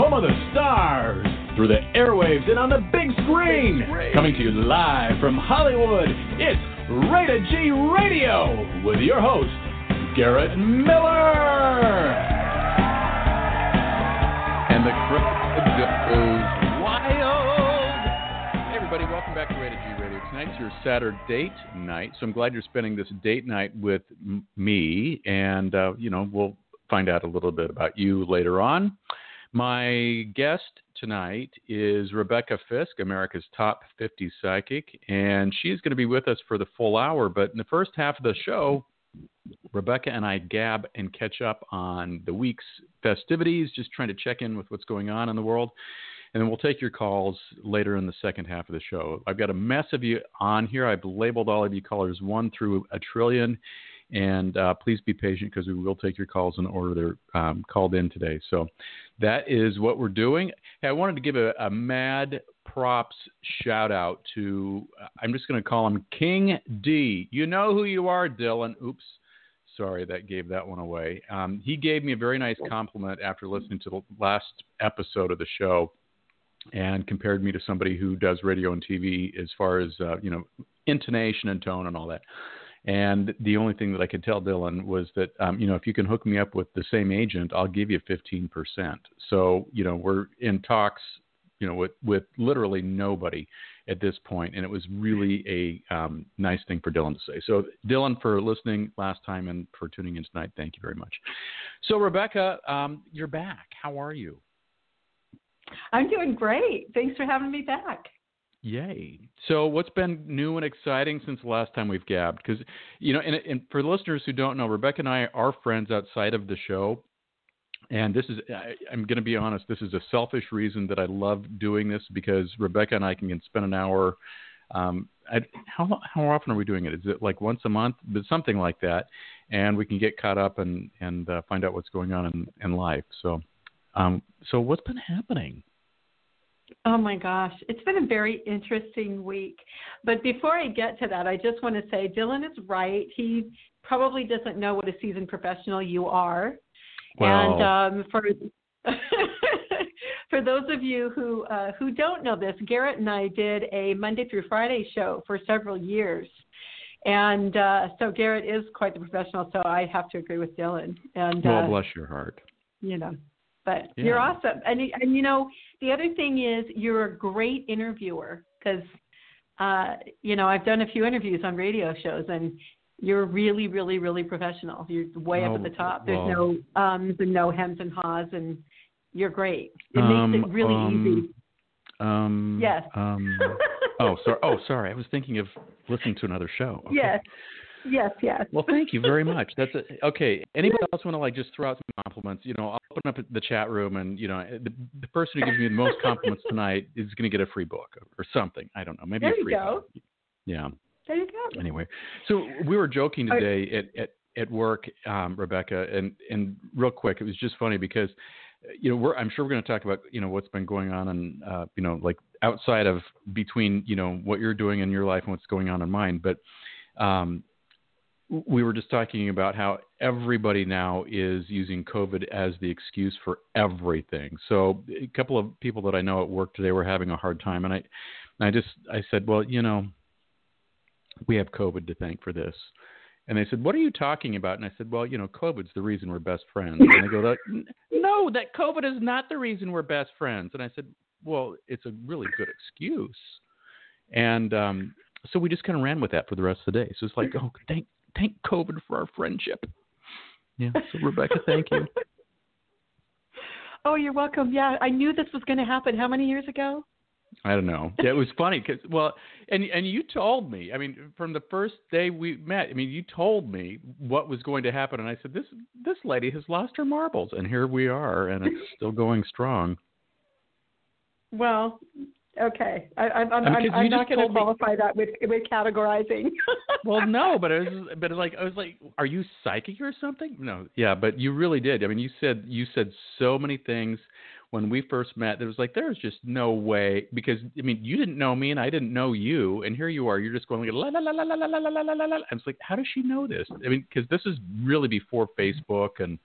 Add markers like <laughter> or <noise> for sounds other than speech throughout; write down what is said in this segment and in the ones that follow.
home of the stars, through the airwaves and on the big screen. Coming to you live from Hollywood, it's Rated G Radio with your host, Garrett Miller. And the crowd goes wild. Hey, everybody, welcome back to Rated G Radio. Tonight's your Saturday date night, so I'm glad you're spending this date night with m- me. And, uh, you know, we'll find out a little bit about you later on. My guest tonight is Rebecca Fisk, America's top 50 psychic, and she's going to be with us for the full hour. But in the first half of the show, Rebecca and I gab and catch up on the week's festivities, just trying to check in with what's going on in the world. And then we'll take your calls later in the second half of the show. I've got a mess of you on here. I've labeled all of you callers one through a trillion. And uh, please be patient because we will take your calls in order they're um, called in today. So that is what we're doing. Hey, I wanted to give a, a mad props shout out to, I'm just going to call him King D. You know who you are, Dylan. Oops. Sorry, that gave that one away. Um, he gave me a very nice compliment after listening to the last episode of the show and compared me to somebody who does radio and TV as far as, uh, you know, intonation and tone and all that. And the only thing that I could tell Dylan was that, um, you know, if you can hook me up with the same agent, I'll give you 15%. So, you know, we're in talks, you know, with, with literally nobody at this point, and it was really a um, nice thing for Dylan to say. So, Dylan, for listening last time and for tuning in tonight, thank you very much. So, Rebecca, um, you're back. How are you? I'm doing great. Thanks for having me back. Yay! So, what's been new and exciting since the last time we've gabbed? Because, you know, and, and for listeners who don't know, Rebecca and I are friends outside of the show. And this is, I, I'm going to be honest, this is a selfish reason that I love doing this because Rebecca and I can spend an hour. Um, I, how how often are we doing it? Is it like once a month? But something like that, and we can get caught up and and uh, find out what's going on in, in life. So, um, so what's been happening? Oh my gosh, it's been a very interesting week. But before I get to that, I just want to say Dylan is right. He probably doesn't know what a seasoned professional you are. Well, and um, for <laughs> for those of you who uh, who don't know this, Garrett and I did a Monday through Friday show for several years. And uh, so Garrett is quite the professional, so I have to agree with Dylan. And well, uh, bless your heart. You know, but Yeah. you're awesome. And you- and you know, the other thing is you're a great interviewer because uh, you know I've done a few interviews on radio shows and you're really, really, really professional. You're way up Oh, at the top. There's well- no ums and no hems and haws, and you're great. It Um, makes it really um, easy. Um, Yes. Um, <laughs> oh, sorry. Oh, sorry. I was thinking of listening to another show. Okay. Yes. Yes. Yes. Well, thank you very much. That's a, okay. Anybody else want to like just throw out some compliments? You know, I'll open up the chat room, and you know, the, the person who gives me the most compliments tonight is going to get a free book or something. I don't know. Maybe There a you free go. book. Yeah. There you go. Anyway, so we were joking today at at, at work, um, Rebecca, and and real quick, it was just funny because you know we're I'm sure we're going to talk about you know what's been going on and uh, you know like outside of between you know what you're doing in your life and what's going on in mine, but um, we were just talking about how everybody now is using COVID as the excuse for everything. So a couple of people that I know at work today were having a hard time, and I, and I just I said, well, you know, we have COVID to thank for this. And they said, "What are you talking about?" And I said, "Well, you know, COVID's the reason we're best friends." And they go, "No, that COVID is not the reason we're best friends." And I said, "Well, it's a really good excuse." And um, so we just kind of ran with that for the rest of the day. So it's like, oh, thank thank COVID for our friendship. Yeah. So Rebecca, thank you. <laughs> Oh, you're welcome. Yeah, I knew this was going to happen. How many years ago? I don't know. Yeah, it was funny because well, and and you told me. I mean, from the first day we met, I mean, you told me what was going to happen, and I said, this this lady has lost her marbles, and here we are, and it's still going strong. Well, okay. I, I'm, I'm, I'm, I'm not going to told me- qualify that with with categorizing. <laughs> Well, no, but it was, but like I was like, are you psychic or something? No, yeah, but you really did. I mean, you said you said so many things when we first met. There was like there was just no way because I mean you didn't know me and I didn't know you, and here you are. You're just going like la la la la la la la la la la la. I was like, how does she know this? I mean, because this is really before Facebook and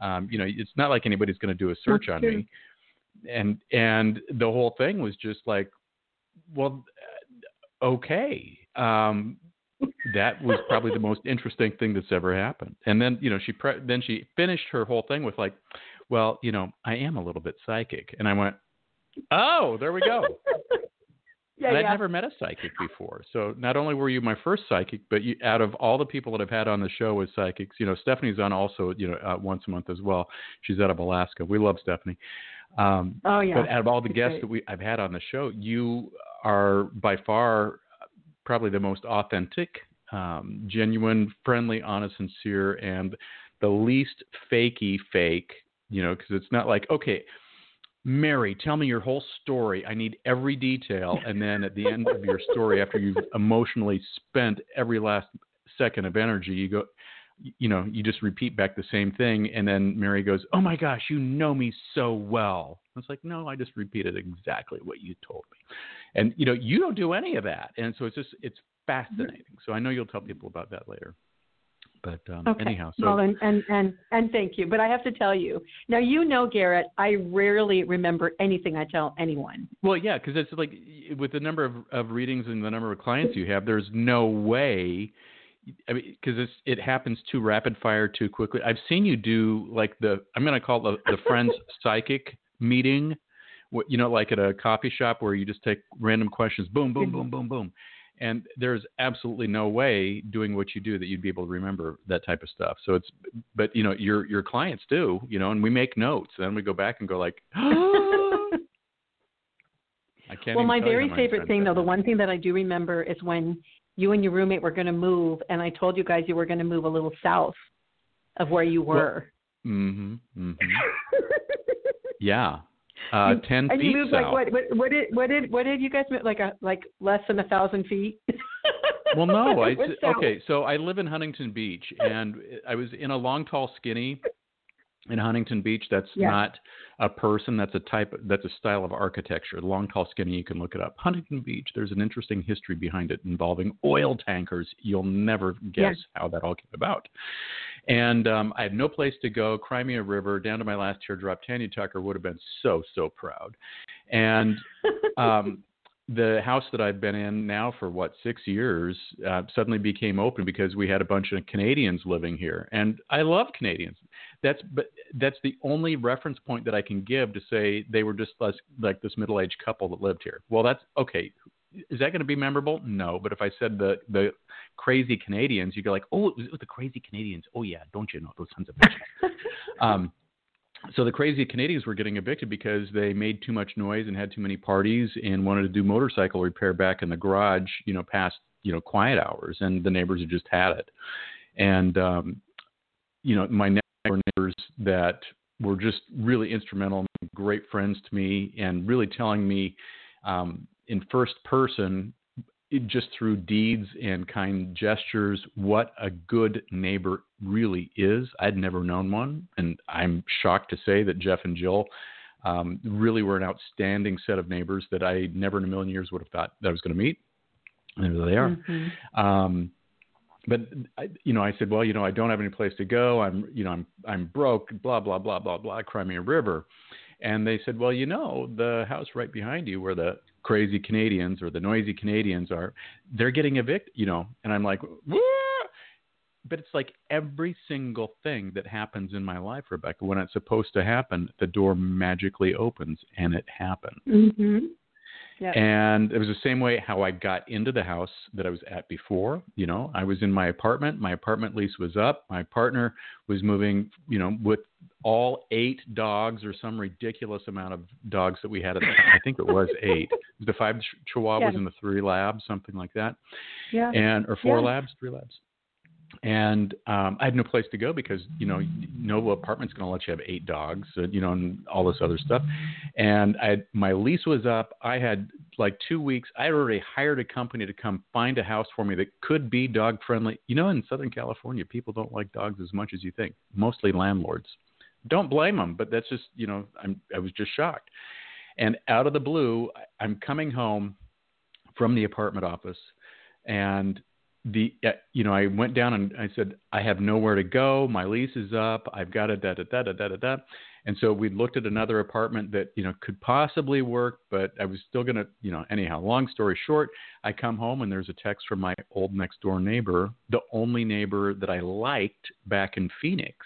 um, you know, it's not like anybody's going to do a search on me. And and the whole thing was just like, well, okay. Um, that was probably the most interesting thing that's ever happened. And then, you know, she pre- then she finished her whole thing with like, well, you know, I am a little bit psychic. And I went, oh, there we go. <laughs> yeah. I'd never met a psychic before. So not only were you my first psychic, but you, out of all the people that I've had on the show as psychics, you know, Stephanie's on also, you know, uh, once a month as well. She's out of Alaska. We love Stephanie. Um, oh yeah. but out of all the guests that we I've had on the show, you are by far probably the most authentic, um, genuine, friendly, honest, sincere, and the least fakey fake. You know, because it's not like okay, Mary, tell me your whole story. I need every detail, and then at the end of your story, after you've emotionally spent every last second of energy, you go. You know, you just repeat back the same thing, and then Mary goes, "Oh my gosh, you know me so well." It's like, no, I just repeated exactly what you told me, and you know, you don't do any of that, and so it's just it's fascinating. So I know you'll tell people about that later. But um, Okay. anyhow, so well, and, and and and thank you. But I have to tell you now. You know, Garrett, I rarely remember anything I tell anyone. Well, yeah, because it's like with the number of, of readings and the number of clients you have, there's no way. I mean, because it happens too rapid fire too quickly. I've seen you do like the I'm going to call it the, the friends <laughs> psychic meeting, you know, like at a coffee shop where you just take random questions, boom, boom, boom, mm-hmm. boom, boom, and there's absolutely no way doing what you do that you'd be able to remember that type of stuff. So it's, but you know, your your clients do, you know, and we make notes, then we go back and go like. <gasps> <laughs> I can't well, my very favorite thing, though, the one thing that I do remember is when you and your roommate were going to move, and I told you guys you were going to move a little south of where you were. Mhm. Mhm. <laughs> Yeah. Uh, You- ten and feet you moved south. like what? What, what did what did what did you guys move like a like less than a thousand feet? Well, no. <laughs> I It was s- south. okay. So I live in Huntington Beach, and I was in a long, tall, skinny in Huntington Beach. That's Yeah. not a person. That's a type. That's a style of architecture. Long, tall, skinny. You can look it up. Huntington Beach. There's an interesting history behind it involving oil tankers. You'll never Yeah. guess how that all came about. And um, I had no place to go. Crimea River down to my last teardrop. Tanya Tucker would have been so so proud. And <laughs> um, the house that I've been in now for what six years uh, suddenly became open because we had a bunch of Canadians living here, and I love Canadians. That's but that's the only reference point that I can give to say they were just less, like this middle-aged couple that lived here. Well, that's okay. Is that going to be memorable? No, but if I said the the crazy Canadians, you'd go like, oh, it was the crazy Canadians. Oh yeah, don't you know those sons of bitches? <laughs> um, so the crazy Canadians were getting evicted because they made too much noise and had too many parties and wanted to do motorcycle repair back in the garage, you know, past you know quiet hours, and the neighbors had just had it. And um, you know, my neighbors that were just really instrumental, great friends to me, and really telling me um, in first person it- just through deeds and kind gestures what a good neighbor really is. I'd never known one, and I'm shocked to say that Jeff and Jill um, really were an outstanding set of neighbors that I never in a million years would have thought that I was going to meet. And there they are. Mhm. Um, but I, you know, I said, well, you know, I don't have any place to go. I'm, you know, I'm, I'm broke. Blah blah blah blah blah. Crimea River, and they said, well, you know, the house right behind you, where the crazy Canadians or the noisy Canadians are, they're getting evicted. You know, and I'm like, Wah! but it's like every single thing that happens in my life, Rebecca, when it's supposed to happen, the door magically opens, and it happened. Mhm. Yeah. And it was the same way how I got into the house that I was at before. You know, I was in my apartment. My apartment lease was up. My partner was moving, you know, with all eight dogs or some ridiculous amount of dogs that we had at the time. I think it was eight. It was the five ch- chihuahuas Yeah. and the three labs, something like that. yeah. And or four Yeah. labs, three labs. And um, I had no place to go because you know no apartment's going to let you have eight dogs, uh, you know, and all this other stuff. And I had, my lease was up. I had like two weeks. I had already hired a company to come find a house for me that could be dog friendly. You know, in Southern California, people don't like dogs as much as you think. Mostly landlords. Don't blame them, but that's just you know I'm I was just shocked. And out of the blue, I'm coming home from the apartment office, and the uh, you know I went down and I said I have nowhere to go. My lease is up. I've got a da da da da da da da. And so we looked at another apartment that you know could possibly work, but I was still gonna you know anyhow. Long story short, I come home and there's a text from my old next door neighbor, the only neighbor that I liked back in Phoenix,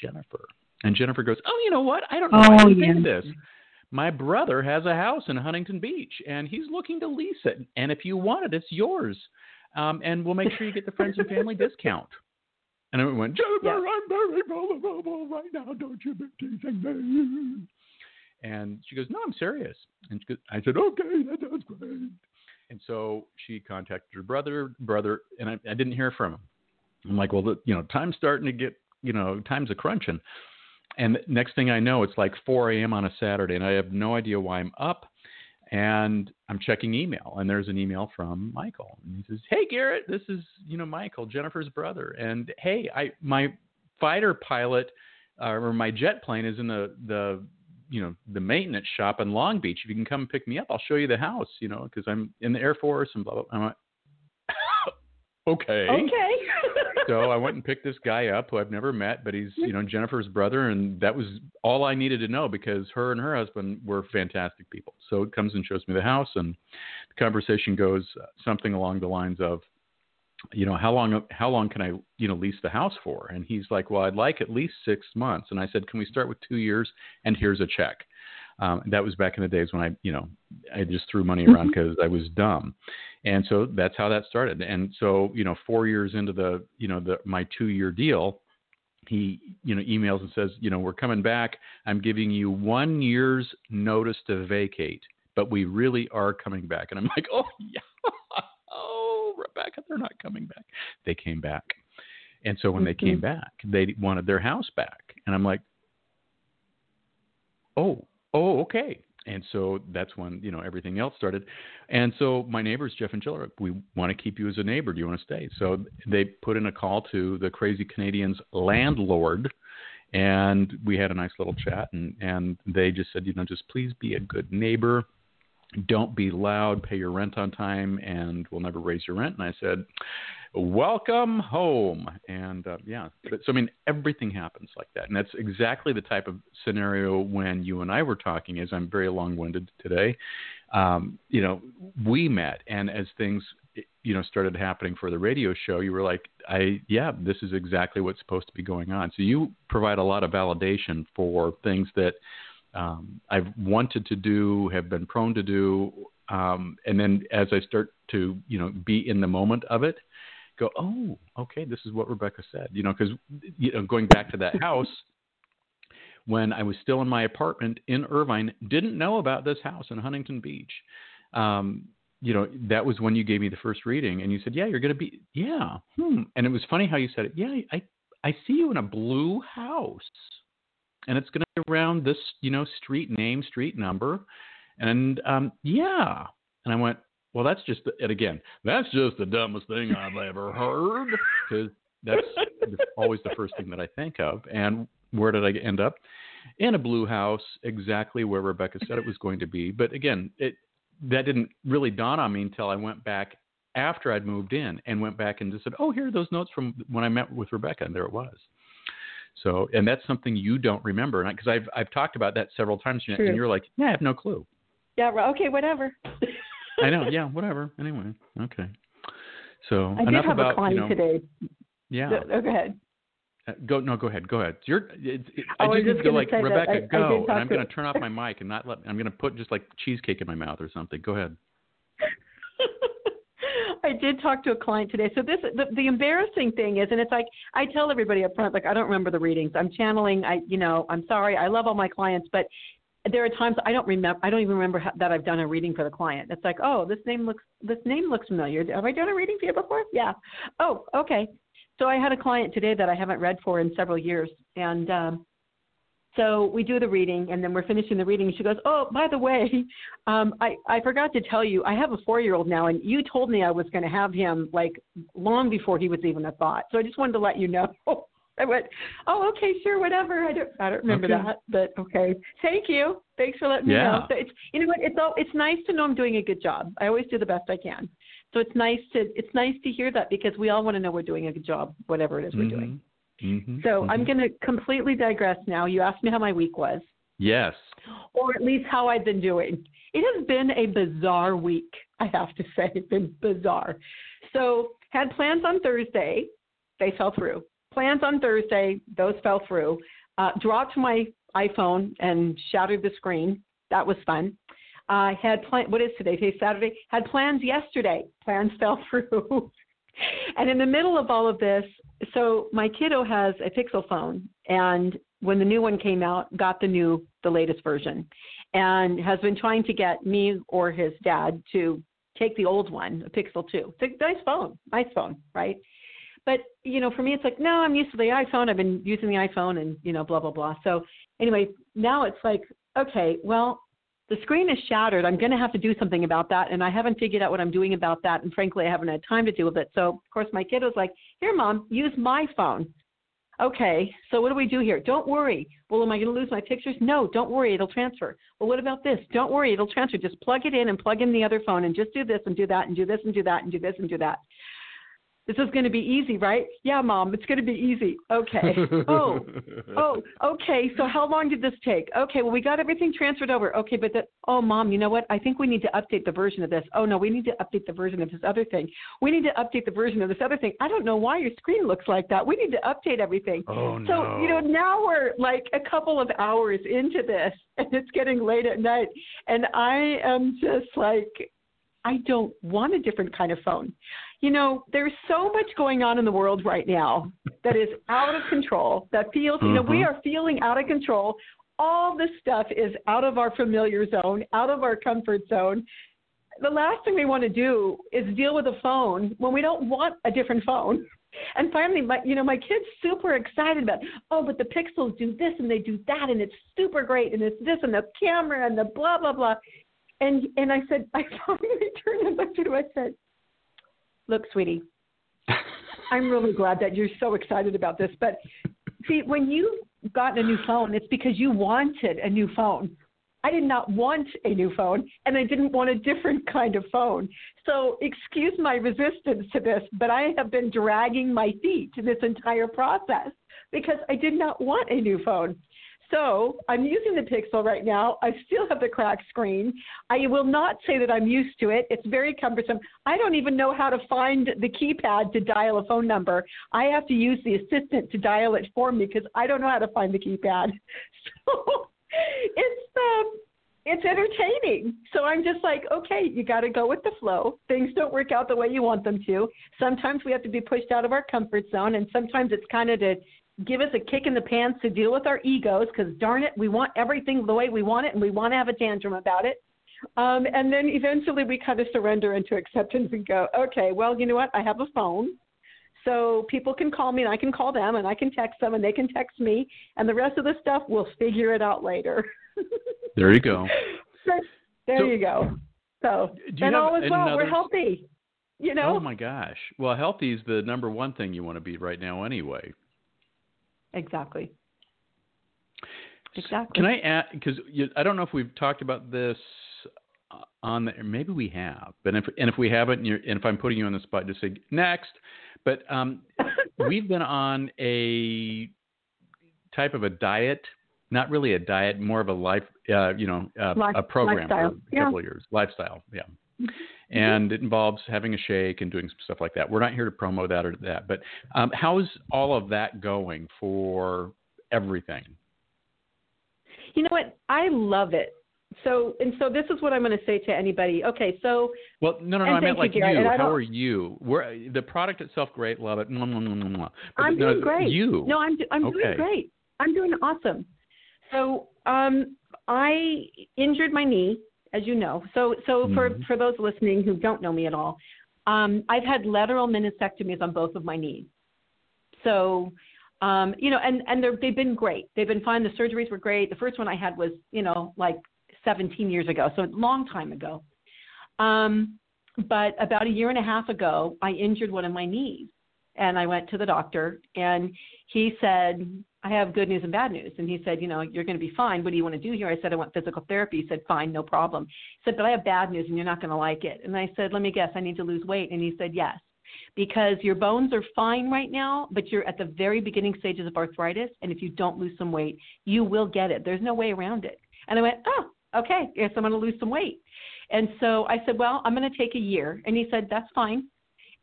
Jennifer. And Jennifer goes, "Oh, you know what? I don't know why Oh, you yeah. did this. My brother has a house in Huntington Beach, and he's looking to lease it. And if you want it, it's yours. Um, and we'll make sure you get the friends and family <laughs> discount." And I went, Jennifer, Yeah. I'm very vulnerable right now. Don't you be teasing me. And she goes, No, I'm serious. And she goes, I said, Okay, that sounds great. And so she contacted her brother, brother, and I, I didn't hear from him. I'm like, Well, the, you know, time's starting to get, you know, time's a crunching. And next thing I know, it's like 4 a.m. on a Saturday, and I have no idea why I'm up. And I'm checking email, and there's an email from Michael, and he says, "Hey Garrett, this is you know Michael, Jennifer's brother, and hey, I my fighter pilot uh, or my jet plane is in the the you know the maintenance shop in Long Beach. If you can come pick me up, I'll show you the house. You know, because I'm in the Air Force and blah blah." I'm like, <laughs> okay. Okay. So I went and picked this guy up who I've never met, but he's you know Jennifer's brother, and that was all I needed to know because her and her husband were fantastic people. So it comes and shows me the house, and the conversation goes uh, something along the lines of, you know, how long how long can I you know lease the house for? And he's like, well, I'd like at least six months. And I said, can we start with two years? And here's a check. Um, that was back in the days when I, you know, I just threw money around because I was dumb, and so that's how that started. And so, you know, four years into the, you know, the my two year deal, he, you know, emails and says, you know, we're coming back. I'm giving you one year's notice to vacate, but we really are coming back. And I'm like, oh <laughs> yeah, oh Rebecca, they're not coming back. They came back, and so when they came back, they wanted their house back, and I'm like, oh, oh, okay. And so that's when you know everything else started. And so my neighbors, Jeff and Jill, we want to keep you as a neighbor. Do you want to stay? So they put in a call to the Crazy Canadians landlord, and we had a nice little chat. And and they just said, you know, just please be a good neighbor. Don't be loud. Pay your rent on time, and we'll never raise your rent. And I said, welcome home. And uh, yeah, so I mean, everything happens like that, and that's exactly the type of scenario when you and I were talking. As I'm very long-winded today, um, you know, we met, and as things you know started happening for the radio show, you were like, I yeah, this is exactly what's supposed to be going on. So you provide a lot of validation for things that. Um, I've wanted to do, have been prone to do, um, and then as I start to, you know, be in the moment of it, go, oh, okay, this is what Rebecca said, you know, because you know, going back to that <laughs> house, when I was still in my apartment in Irvine, didn't know about this house in Huntington Beach. Um, you know, that was when you gave me the first reading, and you said, yeah, you're going to be, yeah, hmm. And it was funny how you said it. Yeah, I, I see you in a blue house, and it's going to be around this, you know, street name, street number, and um, yeah. And I went, well, that's just, and again, that's just the dumbest thing I've ever heard, because that's <laughs> always the first thing that I think of. And where did I end up? In a blue house, exactly where Rebecca said it was going to be. But again, it that didn't really dawn on me until I went back after I'd moved in and went back and just said, "Oh, here are those notes from when I met with Rebecca," and there it was. So, and that's something you don't remember, because I've I've talked about that several times, and True. you're like, "Yeah, I have no clue." yeah. well, Okay. Whatever. <laughs> I know. Yeah. Whatever. Anyway. Okay. So I did enough have about a client you know. today. Yeah. Oh, go ahead. Uh, Go no, go ahead, go ahead. You're, it, it, Oh, I I just need to go like Rebecca, I- I go, and I'm going to turn off my <laughs> mic and not let. I'm going to put just like cheesecake in my mouth or something. Go ahead. <laughs> I did talk to a client today. So this the, the embarrassing thing is, and it's like I tell everybody up front, like I don't remember the readings. I'm channeling. I you know I'm sorry. I love all my clients, but there are times I don't remember. I don't even remember how, that I've done a reading for the client. It's like, oh, this name looks this name looks familiar. Have I done a reading for you before? Yeah. Oh, okay. So I had a client today that I haven't read for in several years, and um, so we do the reading, and then we're finishing the reading. And she goes, "Oh, by the way, <laughs> um, I I forgot to tell you, I have a four year old now, and you told me I was going to have him like long before he was even a thought. So I just wanted to let you know." <laughs> I went, "Oh, okay, sure, whatever. I don't I don't remember Okay. that, but okay. Thank you. Thanks for letting me know. So it's you know what? It's all it's nice to know I'm doing a good job. I always do the best I can. So it's nice to it's nice to hear that because we all want to know we're doing a good job, whatever it is we're doing. Mm-hmm. So mm-hmm. I'm going to completely digress now. You asked me how my week was, Yes. or at least how I've been doing. It has been a bizarre week, I have to say. It's been bizarre. So had plans on Thursday, they fell through. Plans on Thursday, those fell through. Uh, dropped my iPhone and shattered the screen. That was fun. I uh, had plan. What is today? Today's Saturday. Had plans yesterday. Plans <laughs> fell through. and in the middle of all of this, so my kiddo has a Pixel phone, and when the new one came out, got the new, the latest version, and has been trying to get me or his dad to take the old one, a Pixel 2. It's a nice phone, nice phone, right? But you know, for me, it's like, no, I'm used to the iPhone. I've been using the iPhone, and you know, blah blah blah. So anyway, now it's like, okay, well, the screen is shattered. I'm going to have to do something about that, and I haven't figured out what I'm doing about that. And frankly, I haven't had time to do with it. So of course, my kid was like, "Here, mom, use my phone." Okay, so what do we do here? Don't worry. Well, am I going to lose my pictures? No, don't worry, it'll transfer. Well, what about this? Don't worry, it'll transfer. Just plug it in and plug in the other phone and just do this and do that and do this and do that and do this and do that. This is going to be easy, right? Yeah, mom, it's going to be easy. Okay. oh, <laughs> oh, okay. So how long did this take? Okay, well, we got everything transferred over. Okay, but the, oh, mom, you know what? I think we need to update the version of this. Oh, no, we need to update the version of this other thing. We need to update the version of this other thing. I don't know why your screen looks like that. We need to update everything. Oh, no. So, you know, now we're like a couple of hours into this <laughs> and it's getting late at night. And I am just like, I don't want a different kind of phone. You know, there's so much going on in the world right now that is out of control, that feels, you know, we Mhm. are feeling out of control. All this stuff is out of our familiar zone, out of our comfort zone. The last thing we want to do is deal with a phone when we don't want a different phone. And finally, my you know, my kid's super excited about, oh, but the pixels do this and they do that and it's super great and it's this and the camera and the blah blah blah. And and I said, <laughs> I finally turned and looked at him. I said, Look, sweetie, I'm really glad that you're so excited about this. But see, when you got a new phone, it's because you wanted a new phone. I did not want a new phone, and I didn't want a different kind of phone. So, excuse my resistance to this, but I have been dragging my feet to this entire process because I did not want a new phone. So I'm using the Pixel right now. I still have the cracked screen. I will not say that I'm used to it. It's very cumbersome. I don't even know how to find the keypad to dial a phone number. I have to use the assistant to dial it for me because I don't know how to find the keypad. <laughs> So it's um it's entertaining. So I'm just like, okay, you got to go with the flow. Things don't work out the way you want them to. Sometimes we have to be pushed out of our comfort zone, and sometimes it's kind of to give us a kick in the pants to deal with our egos because darn it, we want everything the way we want it and we want to have a tantrum about it. Um, and then eventually we kind of surrender into acceptance and go, okay, well, you know what? I have a phone. So people can call me and I can call them and I can text them and they can text me. And the rest of the stuff, we'll figure it out later. <laughs> There you go. there So- you go. So, you and all is well. We're healthy. You know? Oh my gosh. Well, healthy is the number one thing you want to be right now, anyway. Exactly. Exactly. Can I add? Because I don't know if we've talked about this uh, on the. Maybe we have, but if and if we haven't, and, you're, and if I'm putting you on the spot, just say next. But um, <laughs> we've been on a type of a diet, not really a diet, more of a life, uh, you know, uh, Life- a program lifestyle. for a Yeah. couple of years, lifestyle, yeah. And it involves having a shake and doing some stuff like that. We're not here to promo that or that, but um, how's all of that going for everything? You know what? I love it. So and so this is what I'm going to say to anybody. Okay, so Well, no, no, no. I meant you, like Garrett, you. How are you? We're, the product itself, great, love it. Mwah, mwah, mwah, mwah, mwah. But I'm no, doing great. You? No, I'm I'm Okay. doing great. I'm doing awesome. So um, I injured my knee, as you know. So so for Mhm. for those listening who don't know me at all, um, I've had lateral meniscectomies on both of my knees. So um, you know, and and they're, they've been great. They've been fine. The surgeries were great. The first one I had was you know like 17 years ago, so a long time ago. Um, but about a year and a half ago, I injured one of my knees, and I went to the doctor, and he said, "I have good news and bad news." And he said, "You know, you're going to be fine. What do you want to do here?" I said, "I want physical therapy." He said, "Fine, no problem." He said, "But I have bad news, and you're not going to like it." And I said, "Let me guess. I need to lose weight." And he said, "Yes." because your bones are fine right now, but you're at the very beginning stages of arthritis. And if you don't lose some weight, you will get it. There's no way around it. And I went, oh, okay, yes, I'm going to lose some weight. And so I said, well, I'm going to take a year. And he said, that's fine.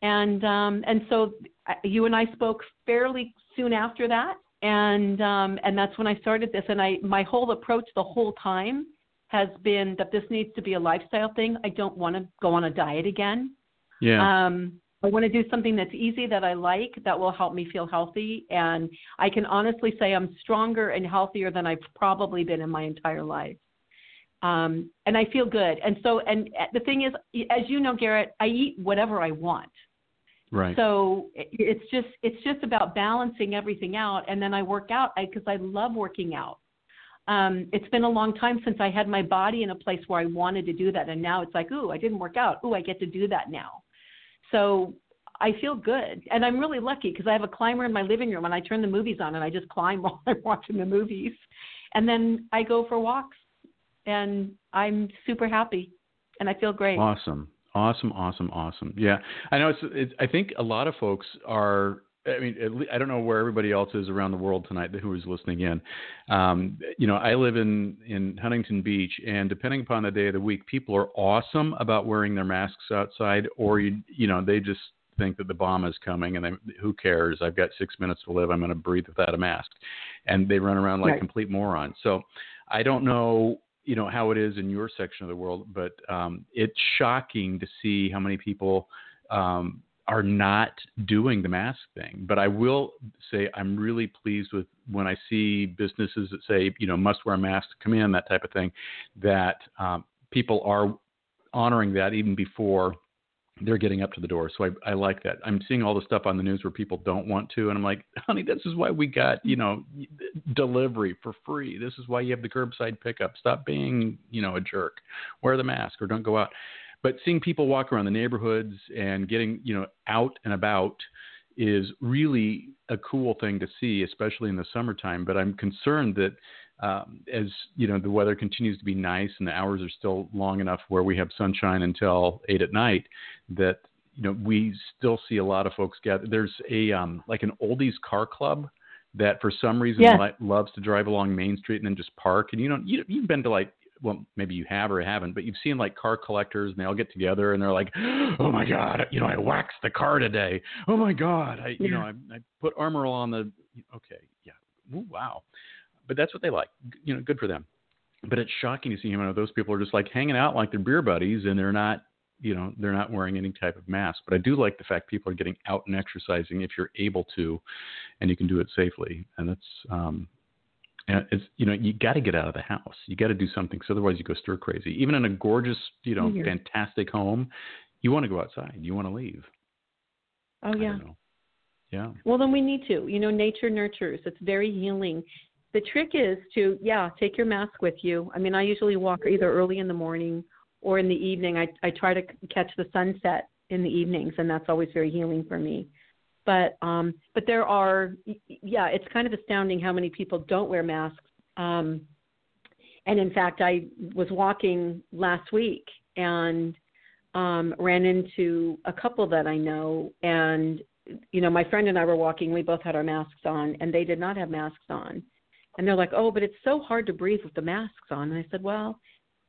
And um, and so uh, you and I spoke fairly soon after that, and um, and that's when I started this. And I my whole approach the whole time has been that this needs to be a lifestyle thing. I don't want to go on a diet again. Yeah. Um, I want to do something that's easy that I like that will help me feel healthy. And I can honestly say I'm stronger and healthier than I've probably been in my entire life. Um, and I feel good. And so, and the thing is, as you know, Garrett, I eat whatever I want. Right. So it's just it's just about balancing everything out, and then I work out because I, I love working out. Um, it's been a long time since I had my body in a place where I wanted to do that, and now it's like, ooh, I didn't work out. Ooh, I get to do that now. So I feel good, and I'm really lucky because I have a climber in my living room, and I turn the movies on, and I just climb <laughs> while I'm watching the movies, and then I go for walks, and I'm super happy, and I feel great. Awesome. Awesome, awesome, awesome. Yeah, I know. It's, it's. I think a lot of folks are. I mean, least, I don't know where everybody else is around the world tonight who is listening in. Um, you know, I live in in Huntington Beach, and depending upon the day of the week, people are awesome about wearing their masks outside, or you you know they just think that the bomb is coming, and they, who cares? I've got six minutes to live. I'm going to breathe without a mask, and they run around like right. complete morons. So, I don't know you know how it is in your section of the world, but um, it's shocking to see how many people um, are not doing the mask thing. But I will say I'm really pleased with when I see businesses that say you know must wear masks to come in that type of thing, that um, people are honoring that even before they're getting up to the door. So I, I like that. I'm seeing all the stuff on the news where people don't want to, and I'm like, <laughs> honey, this is why we got you know delivery for free. This is why you have the curbside pickup. Stop being you know a jerk. Wear the mask or don't go out. But seeing people walk around the neighborhoods and getting you know out and about is really a cool thing to see, especially in the summertime. But I'm concerned that um, as you know the weather continues to be nice and the hours are still long enough where we have sunshine until eight at night, that you know we still see a lot of folks gather. There's a um, like an oldies car club that for some reason li- loves to drive along Main Street and then just park. And you know you, you've been to like well, maybe you have or haven't, but you've seen like car collectors and they all get together and they're like, oh my God, you know, I waxed the car today. Oh my God. I, you know, I, I put Armor on the, okay. Yeah. Ooh, wow but that's what they like. You know, good for them. But it's shocking to see how you know those people are just like hanging out like they're beer buddies, and they're not you know they're not wearing any type of mask. But I do like the fact people are getting out and exercising if you're able to, and you can do it safely. And that's um, and it's you know you got to get out of the house. You got to do something, because otherwise you go stir crazy. Even in a gorgeous, you know, fantastic home, you want to go outside. You want to leave. Oh yeah. Yeah. Well, then we need to. You know, nature nurtures. It's very healing the trick is to yeah take your mask with you. I mean i usually walk either early in the morning or in the evening. I i try to catch the sunset in the evenings and that's always very healing for me. But um but there are yeah it's kind of astounding how many people don't wear masks. Um and in fact i was walking last week and um ran into a couple that i know. And you know my friend and i were walking. We both had our masks on and they did not have masks on and they're like, oh, but it's so hard to breathe with the masks on. And I said, well,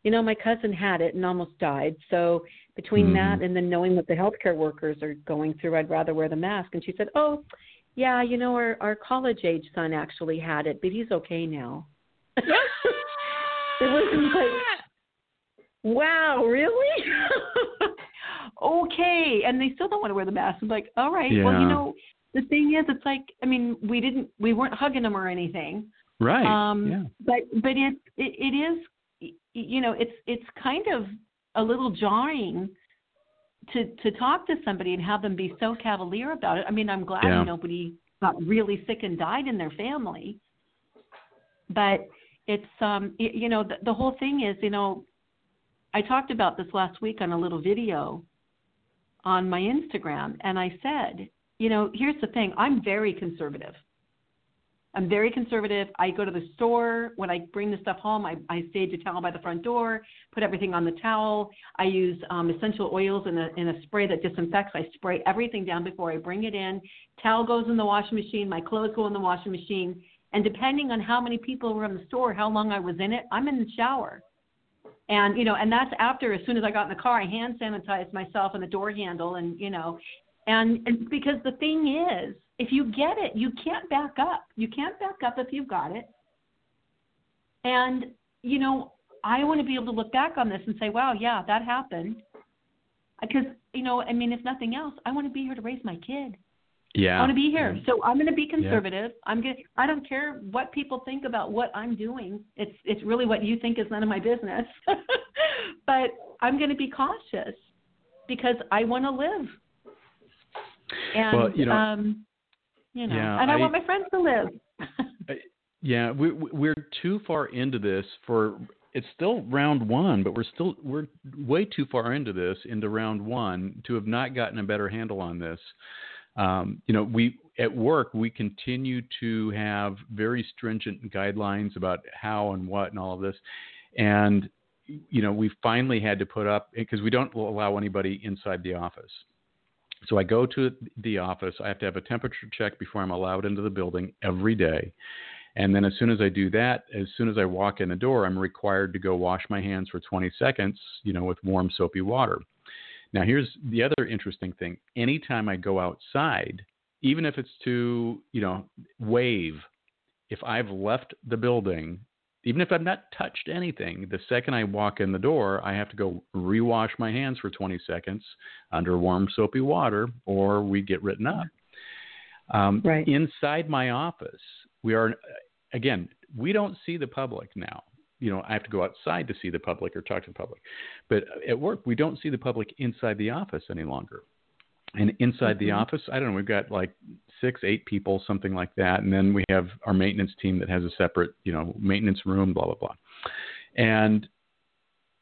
you know, my cousin had it and almost died. So between mm. that and then knowing what the healthcare workers are going through, I'd rather wear the mask. And she said, oh, yeah, you know, our our college age son actually had it, but he's okay now. <laughs> it was like, wow, really? <laughs> okay. And they still don't want to wear the mask. I'm like, all right. Yeah. Well, you know, the thing is, it's like, I mean, we didn't, we weren't hugging them or anything. Right. Um, yeah. But but it, it it is you know it's it's kind of a little jarring to to talk to somebody and have them be so cavalier about it. I mean, I'm glad yeah. nobody got really sick and died in their family, but it's um it, you know the, the whole thing is you know I talked about this last week on a little video on my Instagram, and I said, you know, here's the thing: I'm very conservative. I'm very conservative. I go to the store when I bring the stuff home. I, I stage a towel by the front door, put everything on the towel. I use um, essential oils in a in a spray that disinfects. I spray everything down before I bring it in. Towel goes in the washing machine. My clothes go in the washing machine. And depending on how many people were in the store, how long I was in it, I'm in the shower. And you know, and that's after as soon as I got in the car, I hand sanitized myself and the door handle, and you know, and, and because the thing is, if you get it, you can't back up. You can't back up if you've got it. And, you know, I want to be able to look back on this and say, wow, yeah, that happened. Because, you know, I mean, if nothing else, I want to be here to raise my kid. Yeah. I want to be here. So I'm going to be conservative. Yeah. I'm going to, I don't care what people think about what I'm doing. It's it's really what you think is none of my business. <laughs> but I'm going to be cautious because I want to live. And well, you know, um you know, yeah, and I, I want my friends to live. <laughs> yeah, we we're too far into this for it's still round one, but we're still we're way too far into this into round one to have not gotten a better handle on this. Um, you know, we at work we continue to have very stringent guidelines about how and what and all of this, and you know we finally had to put up because we don't allow anybody inside the office. So I go to the office. I have to have a temperature check before I'm allowed into the building every day. And then as soon as I do that, as soon as I walk in the door, I'm required to go wash my hands for 20 seconds, you know, with warm soapy water. Now here's the other interesting thing. Anytime I go outside, even if it's to, you know, wave, if I've left the building even if I've not touched anything, the second I walk in the door, I have to go rewash my hands for 20 seconds under warm soapy water, or we get written up. Um, right. Inside my office, we are again. We don't see the public now. You know, I have to go outside to see the public or talk to the public. But at work, we don't see the public inside the office any longer. And inside mm-hmm. the office, I don't know, we've got like six, eight people, something like that. And then we have our maintenance team that has a separate, you know, maintenance room, blah, blah, blah. And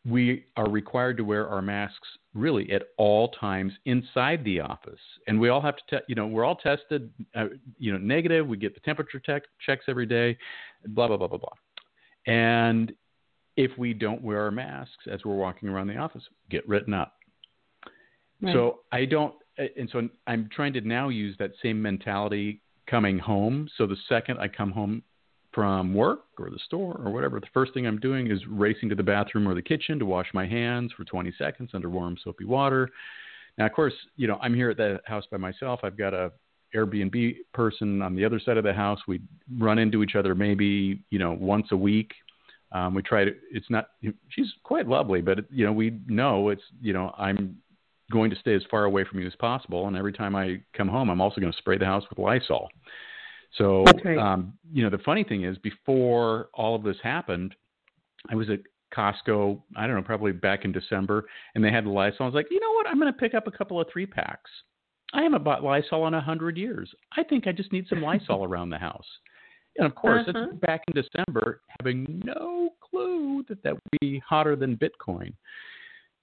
we are required to wear our masks really at all times inside the office. And we all have to, te- you know, we're all tested, uh, you know, negative. We get the temperature tech checks every day, blah, blah, blah, blah, blah. And if we don't wear our masks as we're walking around the office, get written up. Right. So I don't and so I'm trying to now use that same mentality coming home. So the second I come home from work or the store or whatever, the first thing I'm doing is racing to the bathroom or the kitchen to wash my hands for 20 seconds under warm soapy water. Now, of course, you know I'm here at the house by myself. I've got a Airbnb person on the other side of the house. We run into each other maybe you know once a week. Um, we try to. It's not. She's quite lovely, but you know we know it's. You know I'm going to stay as far away from you as possible. And every time I come home, I'm also going to spray the house with Lysol. So, right. um, you know, the funny thing is, before all of this happened, I was at Costco, I don't know, probably back in December, and they had Lysol. I was like, you know what? I'm going to pick up a couple of three packs. I haven't bought Lysol in a hundred years. I think I just need some Lysol <laughs> around the house. And of course, uh-huh. it's back in December, having no clue that that would be hotter than Bitcoin.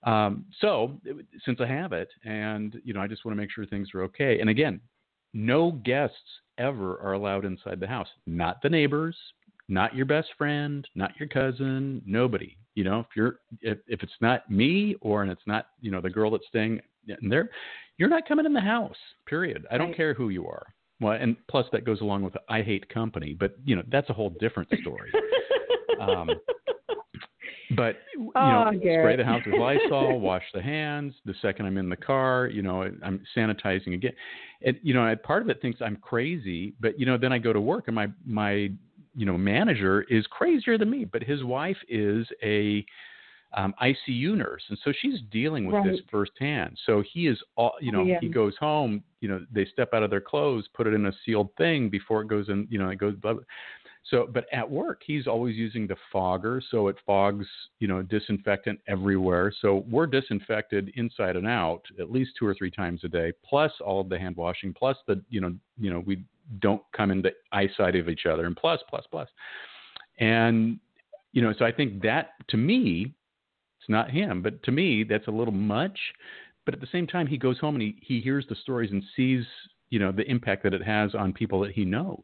Um, so since I have it, and you know, I just want to make sure things are okay. And again, no guests ever are allowed inside the house. Not the neighbors, not your best friend, not your cousin, nobody. You know, if you're if, if it's not me or and it's not you know the girl that's staying in there, you're not coming in the house. Period. I don't right. care who you are. Well, and plus that goes along with I hate company, but you know that's a whole different story. <laughs> um, but you oh, know, Garrett. spray the house with Lysol, <laughs> wash the hands. The second I'm in the car, you know, I'm sanitizing again. And you know, part of it thinks I'm crazy, but you know, then I go to work and my my you know manager is crazier than me, but his wife is a um, ICU nurse, and so she's dealing with right. this firsthand. So he is all, you know, yeah. he goes home. You know, they step out of their clothes, put it in a sealed thing before it goes in. You know, it goes. Blah, blah. So, but at work, he's always using the fogger, so it fogs, you know, disinfectant everywhere. So we're disinfected inside and out at least two or three times a day, plus all of the hand washing, plus the, you know, you know, we don't come into eyesight of each other, and plus, plus, plus, and you know, so I think that to me, it's not him, but to me, that's a little much. But at the same time, he goes home and he he hears the stories and sees, you know, the impact that it has on people that he knows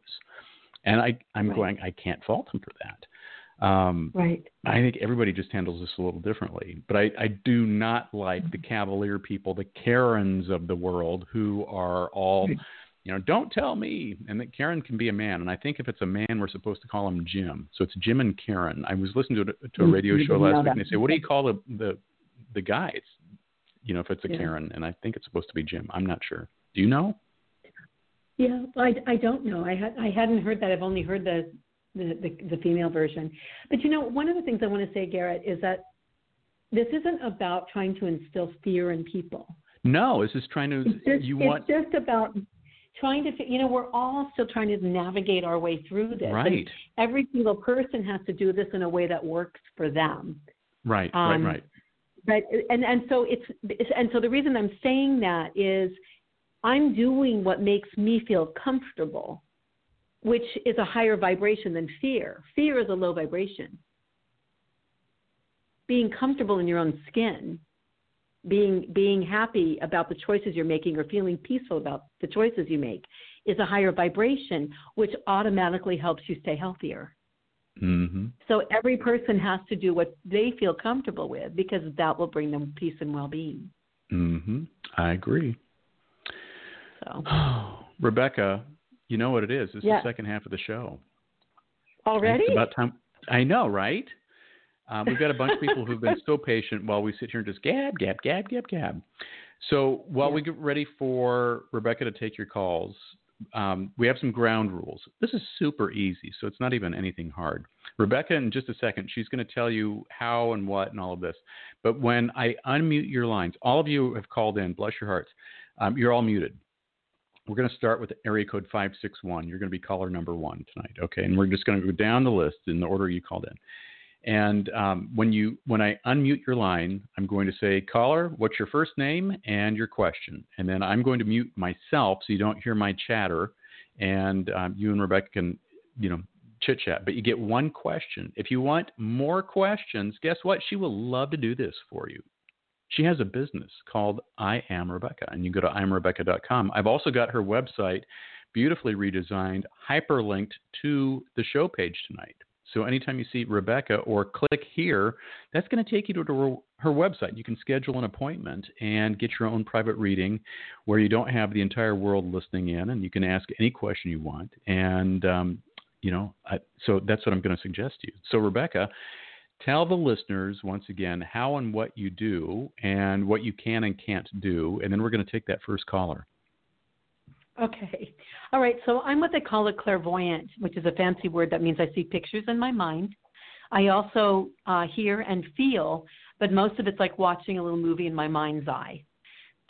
And I, I'm right. going, I can't fault him for that. Um, right. I think everybody just handles this a little differently. But I, I do not like the cavalier people, the Karens of the world who are all, you know, don't tell me. And that Karen can be a man. And I think if it's a man, we're supposed to call him Jim. So it's Jim and Karen. I was listening to a, to a radio show last week and they say, what do you call the, the, the guy? It's, you know, if it's a yeah. Karen. And I think it's supposed to be Jim. I'm not sure. Do you know? Yeah, I, I don't know. I had I hadn't heard that. I've only heard the, the the the female version. But you know, one of the things I want to say, Garrett, is that this isn't about trying to instill fear in people. No, this is trying to. It's just, you it's want just about trying to. You know, we're all still trying to navigate our way through this. Right. And every single person has to do this in a way that works for them. Right. Um, right. Right. Right. And and so it's, it's and so the reason I'm saying that is I'm doing what makes me feel comfortable, which is a higher vibration than fear. Fear is a low vibration. Being comfortable in your own skin, being being happy about the choices you're making or feeling peaceful about the choices you make is a higher vibration, which automatically helps you stay healthier. Mm-hmm. So every person has to do what they feel comfortable with because that will bring them peace and well-being. Mm-hmm. I agree. So, <gasps> Rebecca, you know what it is. It's yeah. the second half of the show. Already? It's about time. I know, right? Um, we've got a bunch of people who've been so patient while we sit here and just gab, gab, gab, gab, gab. So while yeah. we get ready for Rebecca to take your calls, um, we have some ground rules. This is super easy, so it's not even anything hard. Rebecca, in just a second, she's going to tell you how and what and all of this. But when I unmute your lines, all of you have called in, bless your hearts, um, you're all muted. We're going to start with area code 561. You're going to be caller number one tonight, okay? And we're just going to go down the list in the order you called in. And um, when you when I unmute your line, I'm going to say, caller, what's your first name and your question, and then I'm going to mute myself so you don't hear my chatter, and um, you and Rebecca can, you know, chit chat. But you get one question. If you want more questions, guess what? She will love to do this for you. She has a business called I Am Rebecca, and you go to iamrebecca.com. I've also got her website beautifully redesigned, hyperlinked to the show page tonight. So anytime you see Rebecca or click here, that's going to take you to her, website. You can schedule an appointment and get your own private reading where you don't have the entire world listening in, and you can ask any question you want. And um, you know, I, so that's what I'm going to suggest to you. So Rebecca Tell the listeners once again how and what you do and what you can and can't do, and then we're going to take that first caller. Okay. <laughs> All right. So I'm what they call a clairvoyant, which is a fancy word that means I see pictures in my mind. I also uh, hear and feel, but most of it's like watching a little movie in my mind's eye.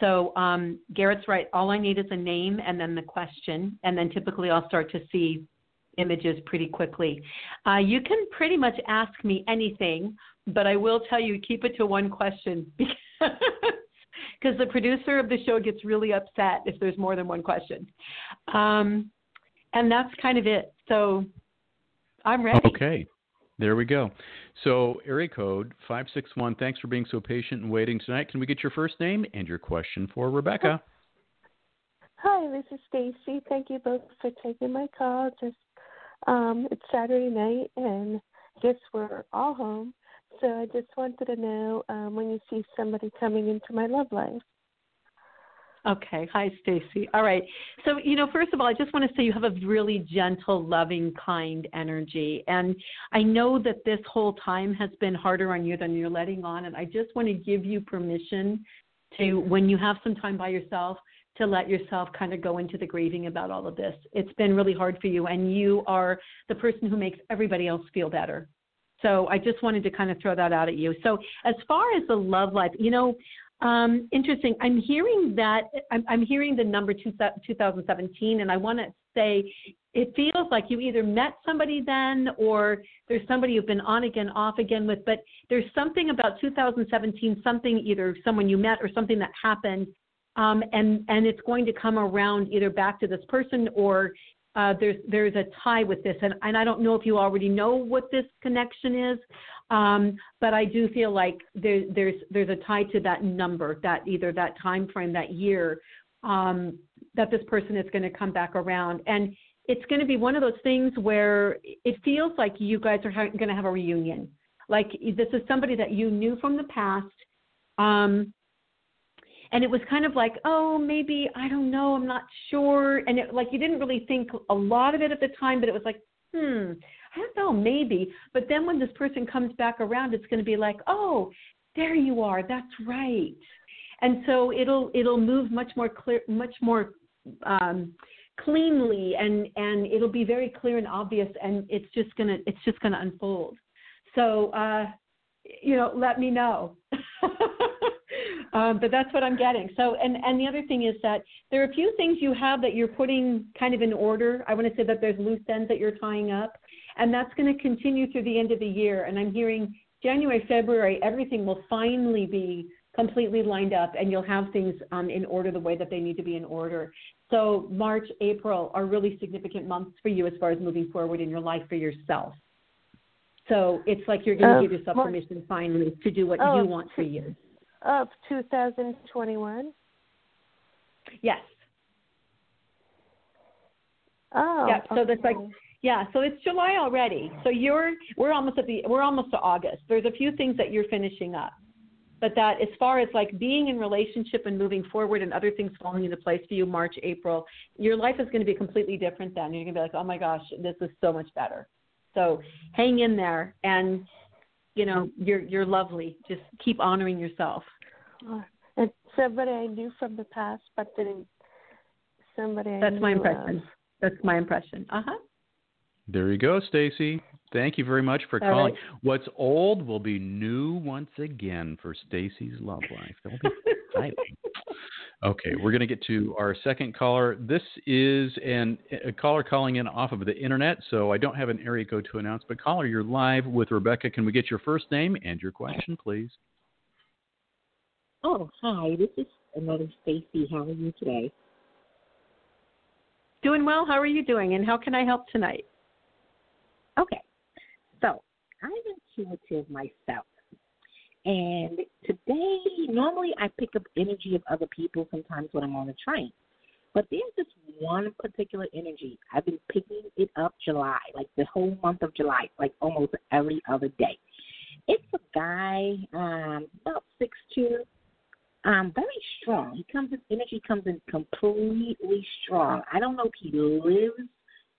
So um, Garrett's right. All I need is a name and then the question, and then typically I'll start to see images pretty quickly. Uh, you can pretty much ask me anything, but I will tell you keep it to one question <laughs> because the producer of the show gets really upset if there's more than one question. Um, and that's kind of it. So I'm ready. Okay. There we go. So, area code 561, thanks for being so patient and waiting tonight. Can we get your first name and your question for Rebecca? Hi, this is Stacy. Thank you both for taking my call. Just um, it's Saturday night, and guess we're all home. So I just wanted to know um, when you see somebody coming into my love life. Okay. Hi, Stacy. All right. So, you know, first of all, I just want to say you have a really gentle, loving, kind energy. And I know that this whole time has been harder on you than you're letting on. And I just want to give you permission to, when you have some time by yourself, to let yourself kind of go into the grieving about all of this. It's been really hard for you, and you are the person who makes everybody else feel better. So I just wanted to kind of throw that out at you. So as far as the love life, you know, um, interesting. I'm hearing that I'm, I'm hearing the number two, 2017, and I want to say it feels like you either met somebody then or there's somebody you've been on again, off again with. But there's something about 2017, something either someone you met or something that happened um, and and it's going to come around either back to this person or uh, there's there's a tie with this, and and I don't know if you already know what this connection is, um, but I do feel like there, there's there's a tie to that number, that either that time frame, that year, um, that this person is going to come back around, and it's going to be one of those things where it feels like you guys are ha- going to have a reunion. Like this is somebody that you knew from the past. Um, and it was kind of like, oh, maybe I don't know, I'm not sure, and it like you didn't really think a lot of it at the time, but it was like, hmm, I don't know, maybe. But then when this person comes back around, it's going to be like, oh, there you are, that's right, and so it'll it'll move much more clear, much more um, cleanly, and and it'll be very clear and obvious, and it's just gonna it's just gonna unfold. So, uh, you know, let me know. <laughs> um, but that's what I'm getting. So, and and the other thing is that there are a few things you have that you're putting kind of in order. I want to say that there's loose ends that you're tying up, and that's going to continue through the end of the year. And I'm hearing January, February, everything will finally be completely lined up and you'll have things um, in order the way that they need to be in order. So March, April are really significant months for you as far as moving forward in your life for yourself. So it's like you're going to uh, give yourself March, permission finally to do what oh, you want for you. Of 2021. Yes. Oh. Yeah. So okay. that's like yeah, so it's July already. So you're we're almost at the we're almost to August. There's a few things that you're finishing up but that as far as like being in relationship and moving forward and other things falling into place for you march april your life is going to be completely different then you're going to be like oh my gosh this is so much better so hang in there and you know you're you're lovely just keep honoring yourself and somebody i knew from the past but didn't somebody I that's my impression of. that's my impression uh-huh there you go, Stacy. Thank you very much for All calling. Right. What's old will be new once again for Stacy's love life. That'll be exciting. <laughs> Okay, we're going to get to our second caller. This is an, a caller calling in off of the internet, so I don't have an area code to announce. But caller, you're live with Rebecca. Can we get your first name and your question, please? Oh, hi. This is another Stacy. How are you today? Doing well. How are you doing? And how can I help tonight? Okay, so I'm intuitive myself. And today, normally I pick up energy of other people sometimes when I'm on a train. But there's this one particular energy. I've been picking it up July, like the whole month of July, like almost every other day. It's a guy, um, about six two, um, very strong. He comes his energy comes in completely strong. I don't know if he lives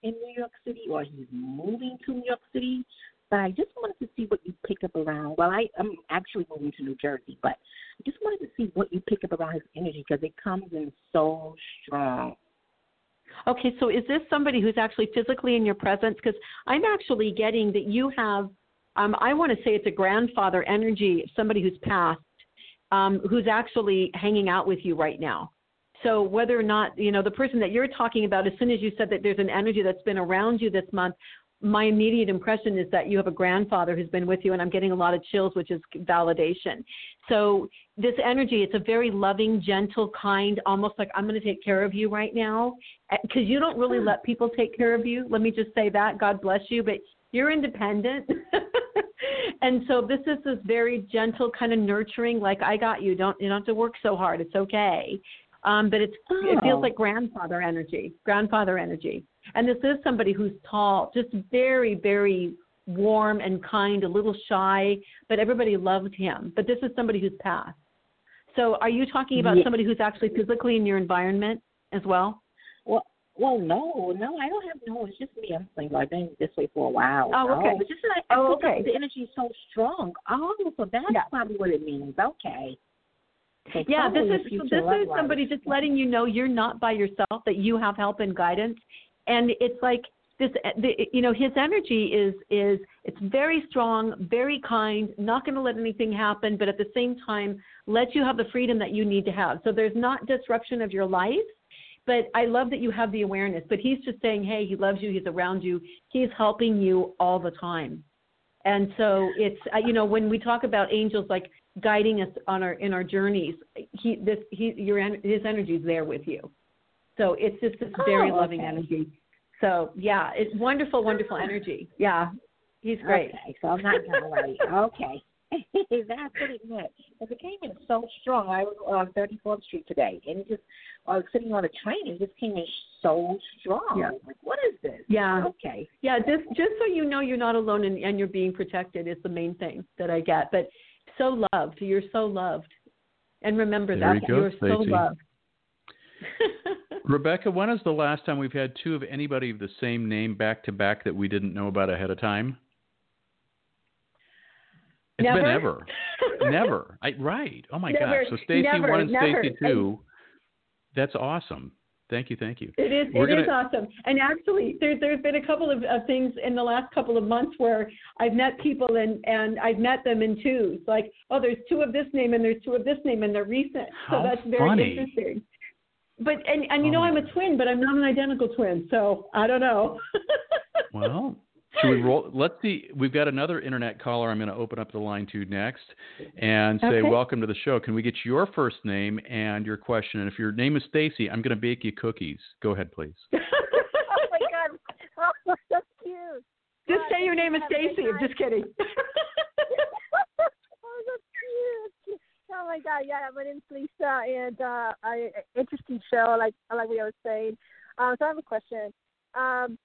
in New York City or he's moving to New York City. But I just wanted to see what you pick up around. Well, I, I'm actually moving to New Jersey, but I just wanted to see what you pick up around his energy because it comes in so strong. Okay, so is this somebody who's actually physically in your presence? Because I'm actually getting that you have, um, I want to say it's a grandfather energy, somebody who's passed, um, who's actually hanging out with you right now. So whether or not, you know, the person that you're talking about, as soon as you said that there's an energy that's been around you this month, my immediate impression is that you have a grandfather who's been with you, and I'm getting a lot of chills, which is validation. So this energy, it's a very loving, gentle, kind, almost like I'm going to take care of you right now, because you don't really let people take care of you. Let me just say that. God bless you, but you're independent. <laughs> and so this is this very gentle, kind of nurturing, like I got you. Don't you don't have to work so hard. It's okay. Um, but it's oh. it feels oh. like grandfather energy, grandfather energy. And this is somebody who's tall, just very, very warm and kind, a little shy, but everybody loved him. But this is somebody who's passed. So are you talking about somebody who's actually physically in your environment as well? Well, well, no, no, I don't have no. It's just me. I'm single. I've been this way for a while. Oh, okay. Oh, it's just like oh, okay. The energy is so strong. Oh, so that's yeah. probably what it means. Okay. So yeah, this is this is somebody just letting you know you're not by yourself, that you have help and guidance, and it's like this. Eh, the, you know, his energy is is it's very strong, very kind, not going to let anything happen, but at the same time, let you have the freedom that you need to have. So there's not disruption of your life. But I love that you have the awareness. But he's just saying, hey, he loves you. He's around you. He's helping you all the time. And so it's uh, you know when we talk about angels like guiding us on our in our journeys. He this he your his energy is there with you. So it's just this very oh, loving energy. So yeah, it's wonderful, wonderful energy. Yeah, he's great. Okay, so I'm not gonna worry. okay, that's pretty much. because it came in so strong. I was on 34th Street today, and it just I was sitting on a train, and it just came in so strong. Yeah. Like, what is this? Yeah. Okay. Yeah, just just so you know you're not alone and, and you're being protected is the main thing that I get. But so loved. You're so loved. And remember There that you go, you're so Stacy. loved. <laughs> Rebecca, when is the last time we've had two of anybody of the same name back to back that we didn't know about ahead of time? It's Never? been ever. never. <laughs> I, right. Oh my Never. gosh. So Stacy one and Stacy two. That's awesome. Thank you, thank you. It is. We're It is gonna- awesome. And actually, there, there's been a couple of, of things in the last couple of months where I've met people and and I've met them in twos. Like, oh, there's two of this name and there's two of this name and they're recent. How so that's very funny. interesting. But and and you oh know Oh. I'm a twin, but I'm not an identical twin, so I don't know. <laughs> Well, should we roll? Let's see. We've got another internet caller. I'm going to open up the line to next and say, Okay. "Welcome to the show. Can we get your first name and your question? And if your name is Stacy, I'm going to bake you cookies. Go ahead, please." <laughs> oh my god. Oh, that's cute. Just God, say your name is have a good Stacy. I'm just kidding. <laughs> oh, that's cute. Oh my god, yeah, my name's Lisa and uh I interesting show like I like what we were saying. Um so I have a question. Um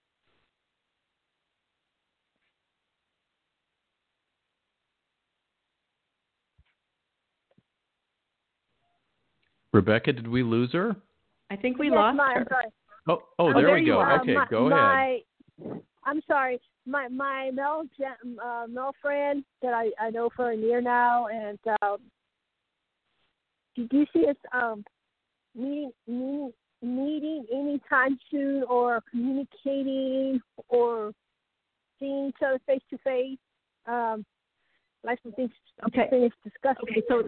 Rebecca, did we lose her? I think we yes, lost my, her. Oh, oh, Oh, there, there we go. are. Okay, my, go ahead. my, I'm sorry. My my male gen- uh, male friend that I I know for a year now, and um, do you see us um meeting meeting meeting anytime soon, or communicating, or seeing each other face to face? Um, like some things Okay. things discussed. Okay, so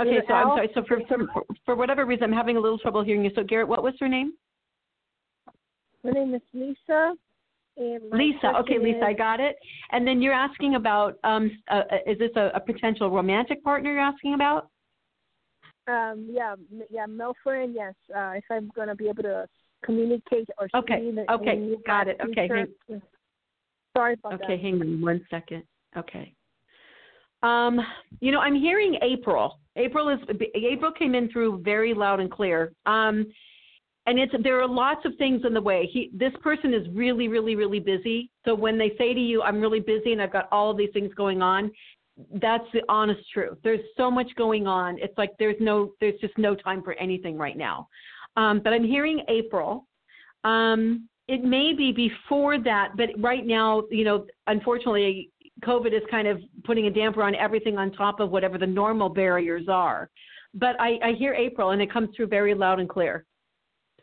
Okay, so I'm sorry. So for, for for whatever reason, I'm having a little trouble hearing you. So Garrett, what was her name? My name is Lisa. And Lisa. Okay, Lisa, is- I got it. And then you're asking about um, uh, uh, is this a, a potential romantic partner you're asking about? Um, yeah, yeah, friend, yes. Uh, if I'm gonna be able to communicate or Okay, the, okay, got it. Okay, future. Sorry about that. Okay, that. hang on one second. Okay. Um, you know, I'm hearing April. April is April came in through very loud and clear. Um, and it's there are lots of things in the way. He this person is really, really, really busy. So when they say to you, "I'm really busy and I've got all of these things going on," that's the honest truth. There's so much going on. It's like there's no there's just no time for anything right now. Um, but I'm hearing April. Um, it may be before that, but right now, you know, unfortunately, COVID is kind of putting a damper on everything on top of whatever the normal barriers are. But I, I hear April, and it comes through very loud and clear.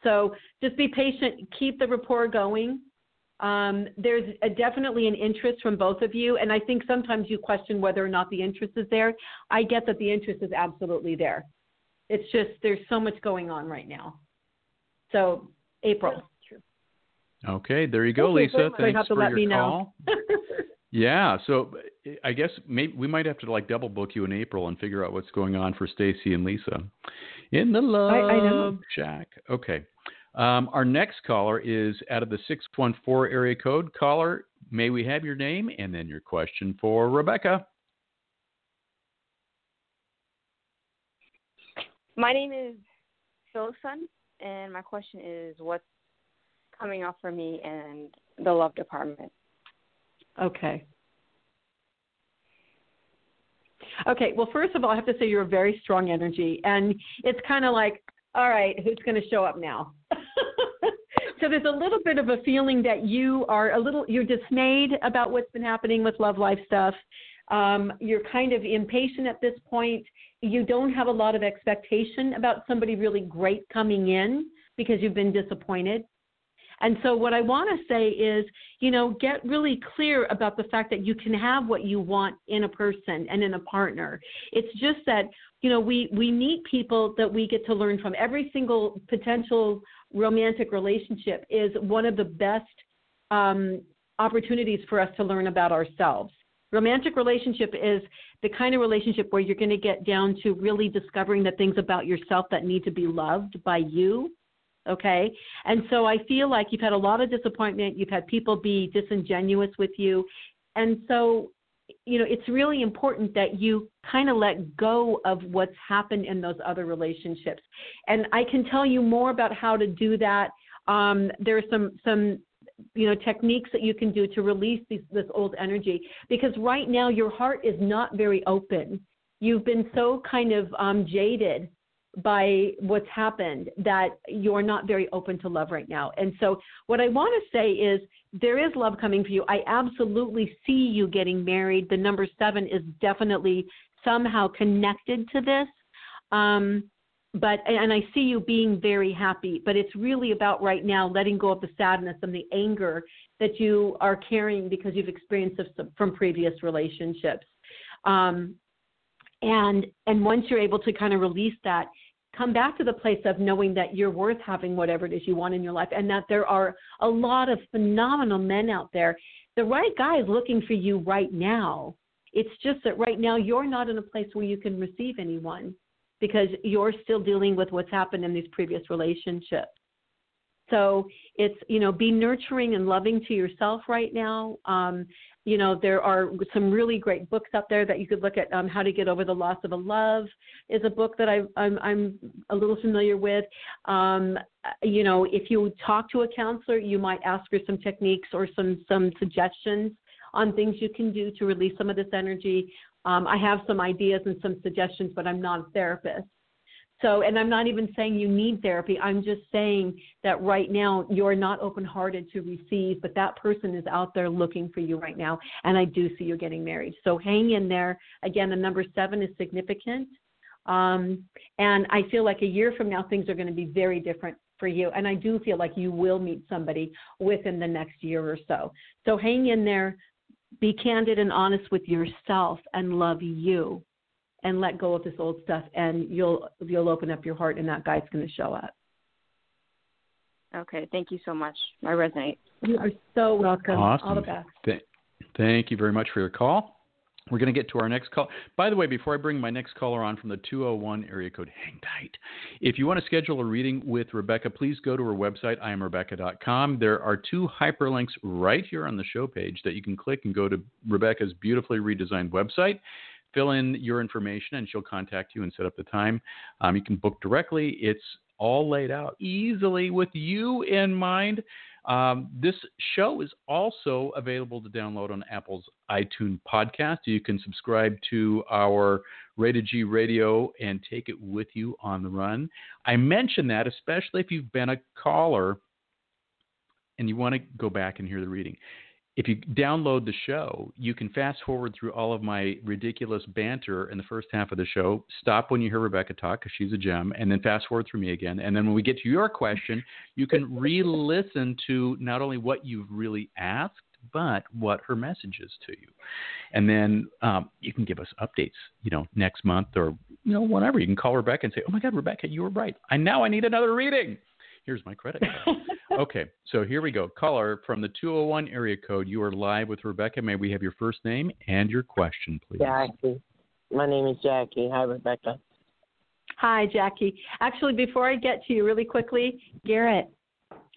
So just be patient, keep the rapport going. Um, there's a, definitely an interest from both of you, and I think sometimes you question whether or not the interest is there. I get that the interest is absolutely there. It's just there's so much going on right now. So April. Okay, there you go, Thank Lisa. very much. So you Thanks for your call. <laughs> Yeah, so I guess maybe we might have to like double book you in April and figure out what's going on for Stacy and Lisa in the love I know. shack. Okay. Um, our next caller is out of the 614 area code. Caller, may we have your name and then your question for Rebecca? My name is Philson, and my question is what's coming up for me and the love department. Okay. Okay, well, first of all, I have to say you're a very strong energy, and it's kind of like, all right, who's going to show up now? <laughs> so there's a little bit of a feeling that you are a little, you're dismayed about what's been happening with love life stuff. Um, you're kind of impatient at this point. You don't have a lot of expectation about somebody really great coming in because you've been disappointed. And so, what I want to say is, you know, get really clear about the fact that you can have what you want in a person and in a partner. It's just that, you know, we, we meet people that we get to learn from. Every single potential romantic relationship is one of the best um, opportunities for us to learn about ourselves. Romantic relationship is the kind of relationship where you're going to get down to really discovering the things about yourself that need to be loved by you okay and so i feel like you've had a lot of disappointment you've had people be disingenuous with you and so you know, it's really important that you kind of let go of what's happened in those other relationships. And I can tell you more about how to do that. Um, there are some some you know techniques that you can do to release these, this old energy because right now your heart is not very open. You've been so kind of um, jaded by what's happened that you're not very open to love right now. And so, what I want to say is there is love coming for you. I absolutely see you getting married. The number seven is definitely somehow connected to this. Um, but and I see you being very happy, but it's really about right now letting go of the sadness and the anger that you are carrying because you've experienced from previous relationships. Um, and and once you're able to kind of release that come back to the place of knowing that you're worth having whatever it is you want in your life and that there are a lot of phenomenal men out there. The right guy is looking for you right now. It's just that right now you're not in a place where you can receive anyone because you're still dealing with what's happened in these previous relationships. So it's you know be nurturing and loving to yourself right now. Um, you know there are some really great books out there that you could look at um, how to get over the loss of a love is a book that I, I'm, I'm a little familiar with. Um, you know, if you talk to a counselor, you might ask for some techniques or some some suggestions on things you can do to release some of this energy. Um, I have some ideas and some suggestions, but I'm not a therapist. So, and I'm not even saying you need therapy. I'm just saying that right now you're not open hearted to receive, but that person is out there looking for you right now. And I do see you getting married. So hang in there. Again, the number seven is significant. Um, and I feel like a year from now, things are going to be very different for you. And I do feel like you will meet somebody within the next year or so. So hang in there, be candid and honest with yourself, and love you and let go of this old stuff and you'll you'll open up your heart and that guy's going to show up okay thank you so much i resonate you are so welcome awesome. all the best Th- thank you very much for your call we're going to get to our next call. By the way, before I bring my next caller on from the 201 area code, hang tight. If you want to schedule a reading with Rebecca, please go to her website, iamrebecca.com. There are two hyperlinks right here on the show page that you can click and go to Rebecca's beautifully redesigned website fill in your information and she'll contact you and set up the time. Um, you can book directly. It's all laid out easily with you in mind. Um, this show is also available to download on Apple's iTunes podcast. You can subscribe to our Rated G Radio and take it with you on the run. I mention that especially if you've been a caller and you want to go back and hear the reading if you download the show, you can fast forward through all of my ridiculous banter in the first half of the show. Stop when you hear Rebecca talk because she's a gem, and then fast forward through me again. And then when we get to your question, you can re-listen to not only what you've really asked, but what her message is to you. And then um, you can give us updates, you know, next month or you know whatever. You can call Rebecca and say, "Oh my God, Rebecca, you were right. I now I need another reading." Here's my credit card. <laughs> okay, so here we go. Caller from the 201 area code. You are live with Rebecca. May we have your first name and your question, please? Jackie. My name is Jackie. Hi, Rebecca. Hi, Jackie. Actually, before I get to you, really quickly, Garrett,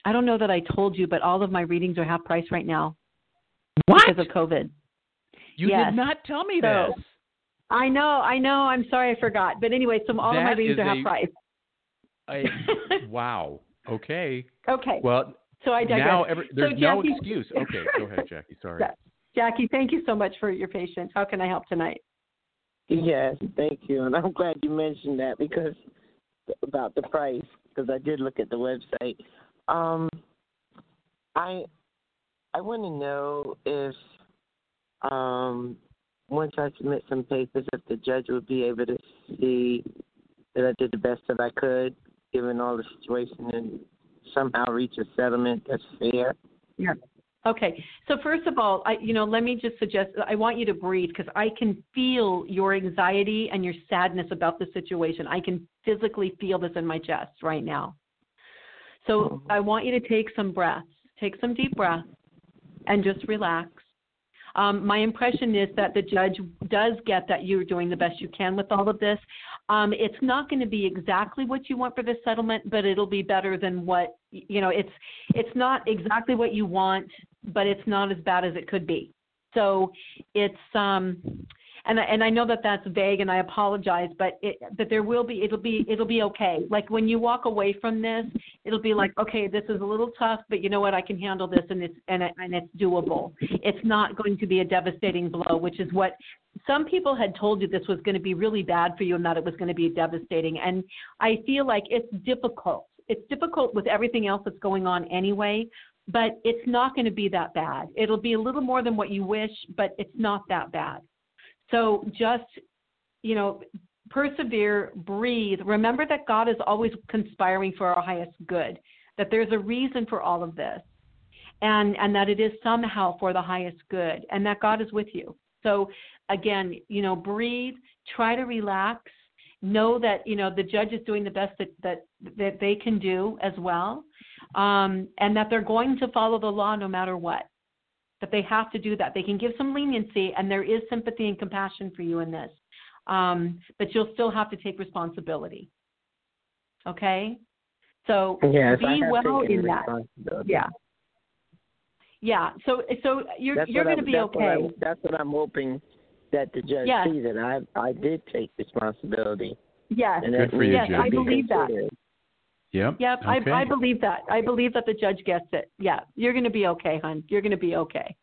I don't know that I told you, but all of my readings are half price right now. What? Because of COVID. You yes. did not tell me so, this. I know, I know. I'm sorry I forgot. But anyway, so all that of my readings are half price. I, <laughs> wow. Okay. Okay. Well, so I digress. Now every, there's so no Jackie, excuse. Okay, go ahead, Jackie. Sorry. <laughs> Jackie, thank you so much for your patience. How can I help tonight? Yes, thank you, and I'm glad you mentioned that because about the price because I did look at the website. Um, I I want to know if um, once I submit some papers, if the judge would be able to see that I did the best that I could given all the situation and somehow reach a settlement that's fair? Yeah. Okay. So first of all, I you know, let me just suggest I want you to breathe because I can feel your anxiety and your sadness about the situation. I can physically feel this in my chest right now. So mm-hmm. I want you to take some breaths. Take some deep breaths and just relax. Um, my impression is that the judge does get that you're doing the best you can with all of this. Um, it's not going to be exactly what you want for this settlement, but it'll be better than what you know. It's it's not exactly what you want, but it's not as bad as it could be. So it's um and I, and I know that that's vague and I apologize, but it but there will be it'll be it'll be okay. Like when you walk away from this, it'll be like okay, this is a little tough, but you know what, I can handle this and it's and it, and it's doable. It's not going to be a devastating blow, which is what some people had told you this was going to be really bad for you and that it was going to be devastating. And I feel like it's difficult. It's difficult with everything else that's going on anyway, but it's not going to be that bad. It'll be a little more than what you wish, but it's not that bad. So just, you know, persevere, breathe. Remember that God is always conspiring for our highest good, that there's a reason for all of this, and, and that it is somehow for the highest good, and that God is with you. So, again, you know, breathe, try to relax. Know that you know the judge is doing the best that that, that they can do as well, um, and that they're going to follow the law no matter what that they have to do that. They can give some leniency, and there is sympathy and compassion for you in this, um, but you'll still have to take responsibility. Okay, so yes, be well in that. Yeah. Yeah, so so you're that's you're going to be that's okay. What that's what I'm hoping that the judge Yes. sees that I I did take responsibility. Yes, And Good for you, needs yes, to I believe that. considered. Yep. Yep, Okay. I I believe that. I believe that the judge gets it. Yeah, you're going to be okay, hon. You're going to be okay.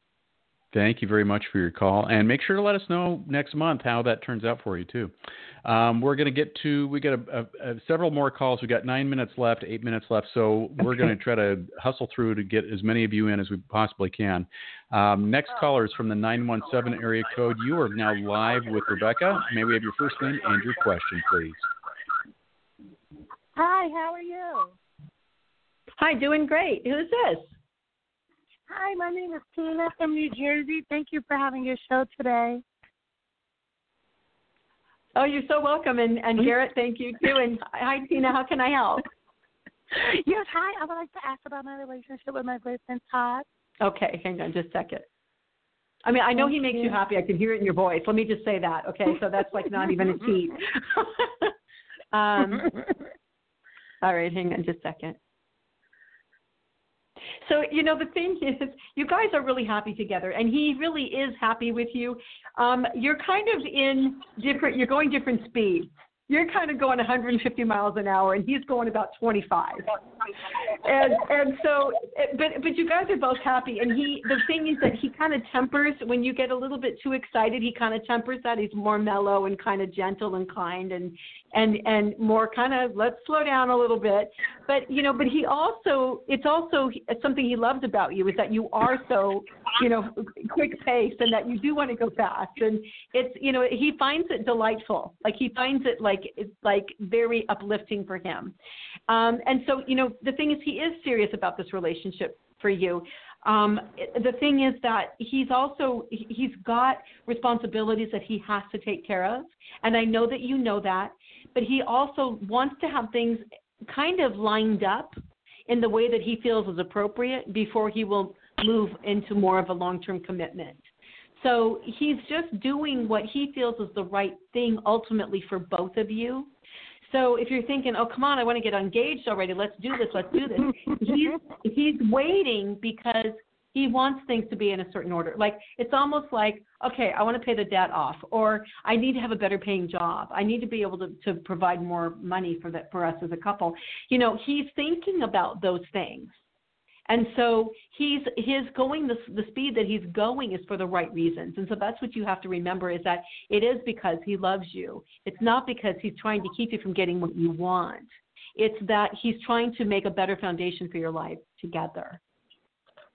Thank you very much for your call, and make sure to let us know next month how that turns out for you too. Um, we're going to get to we got a, a, a, several more calls. We got nine minutes left, eight minutes left, so we're going to try to hustle through to get as many of you in as we possibly can. Um, next caller is from the nine one seven area code. You are now live with Rebecca. May we have your first name and your question, please? Hi, how are you? Hi, doing great. Who's this? Hi, my name is Tina from New Jersey. Thank you for having your show today. Oh, you're so welcome, and and Garrett, thank you too. And hi, Tina. How can I help? <laughs> Yes, hi. I would like to ask about my relationship with my boyfriend Todd. Okay, hang on just a second. I mean, I know he makes you happy. I can hear it in your voice. Let me just say that. Okay, so that's like not even a <laughs> cheat. <laughs> um, all right, hang on just a second. So, you know, the thing <laughs> is, you guys are really happy together, and he really is happy with you. Um, you're kind of in different, you're going different speeds. You're kind of going 150 miles an hour, and he's going about 25. And and so, eh, but but you guys are both happy, and he. The thing is that he kind of tempers when you get a little bit too excited. He kind of tempers that. He's more mellow and kind of gentle and kind, and and and more kind of let's slow down a little bit. But you know, but he also it's also something he loves about you is that you are so you know quick paced and that you do want to go fast, and it's you know he finds it delightful. Like he finds it like it's like very uplifting for him. Um, and so you know the thing is he is serious about this relationship for you. Um, the thing is that he's also he's got responsibilities that he has to take care of, and I know that you know that. But he also wants to have things kind of lined up in the way that he feels is appropriate before he will move into more of a long-term commitment. So he's just doing what he feels is the right thing ultimately for both of you. So if you're thinking, "Oh, come on, I want to get engaged already. Let's do this. Let's do this." he's he's waiting because he wants things to be in a certain order. Like it's almost like, "Okay, I want to pay the debt off or I need to have a better paying job. I need to be able to to provide more money for that for us as a couple." You know, he's thinking about those things. And so he's his going the the speed that he's going is for the right reasons. And so that's what you have to remember is that it is because he loves you. It's not because he's trying to keep you from getting what you want. It's that he's trying to make a better foundation for your life together.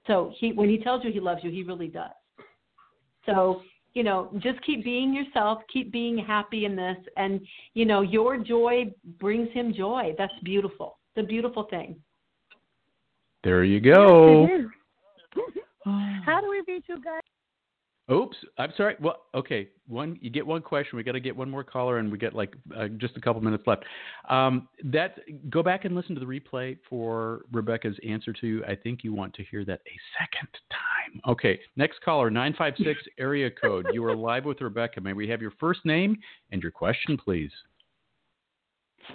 So he when he tells you he loves you, he really does. So you know, just keep being yourself, keep being happy in this, and you know, your joy brings him joy. That's beautiful. A beautiful thing. There you go. Yes. <sighs> How do we reach you guys? Oops, I'm sorry. Well, okay. One, you get one question. We got to get one more caller, and we got like uh, just a couple minutes left. Um, that go back and listen to the replay for Rebecca's answer to. I think you want to hear that a second time. Okay, next caller, nine five six <laughs> area code. You are live with Rebecca. May we have your first name and your question, please?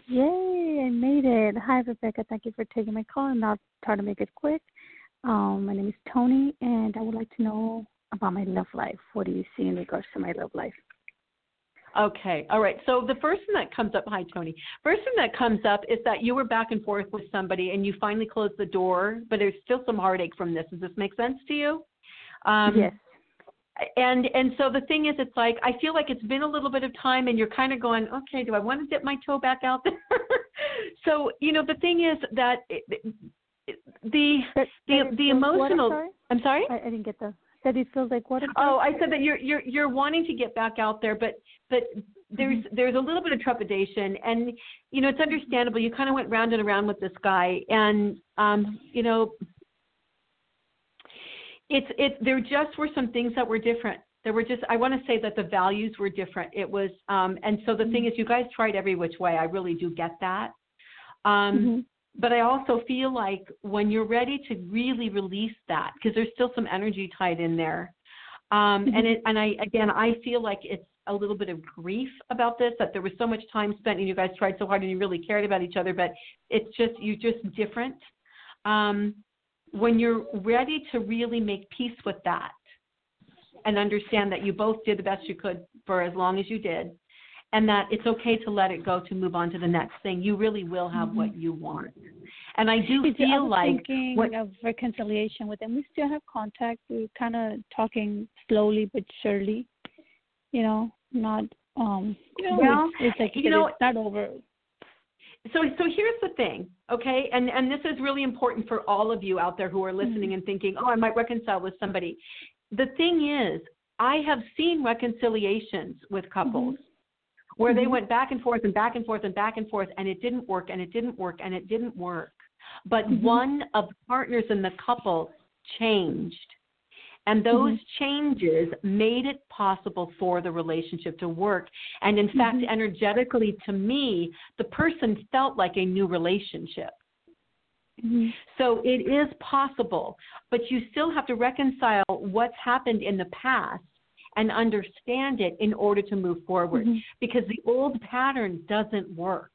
Yay, I made it. Hi, Rebecca. Thank you for taking my call, and I'll try to make it quick. Um, my name is Tony, and I would like to know about my love life. What do you see in regards to my love life? Okay. All right. So the first thing that comes up, hi Tony. First thing that comes up is that you were back and forth with somebody and you finally closed the door, but there's still some heartache from this. Does this make sense to you? Um, yes. And and so the thing is, it's like I feel like it's been a little bit of time, and you're kind of going, okay, do I want to dip my toe back out there? <laughs> so you know, the thing is that it, it, the the the emotional. What, I'm sorry. I, I didn't get the that it feels like what? Oh, I said that you're you're you're wanting to get back out there, but but there's mm-hmm. there's a little bit of trepidation, and you know it's understandable. You kind of went round and around with this guy, and um, you know, it's it. There just were some things that were different. There were just I want to say that the values were different. It was, um, and so the mm-hmm. thing is, you guys tried every which way. I really do get that. Um, mm-hmm but I also feel like when you're ready to really release that, because there's still some energy tied in there, um, mm-hmm. and it, and I again I feel like it's a little bit of grief about this that there was so much time spent and you guys tried so hard and you really cared about each other, but it's just you're just different. Um, when you're ready to really make peace with that and understand that you both did the best you could for as long as you did, and that it's okay to let it go to move on to the next thing. You really will have mm-hmm. what you want. And I do feel I like thinking what, of reconciliation with them. We still have contact. We're kind of talking slowly but surely. You know, not um. You know, well, it's, it's like you know, it's not over. So so here's the thing, okay? And and this is really important for all of you out there who are listening mm-hmm. and thinking, oh, I might reconcile with somebody. The thing is, I have seen reconciliations with couples. Mm-hmm where mm-hmm. they went back and forth and back and forth and back and forth and it didn't work and it didn't work and it didn't work. But mm-hmm. one of the partners in the couple changed. And those mm-hmm. changes made it possible for the relationship to work. And in fact, mm-hmm. energetically, to me, the person felt like a new relationship. Mm-hmm. So it is possible, but you still have to reconcile what's happened in the past and understand it in order to move forward mm-hmm. because the old pattern doesn't work.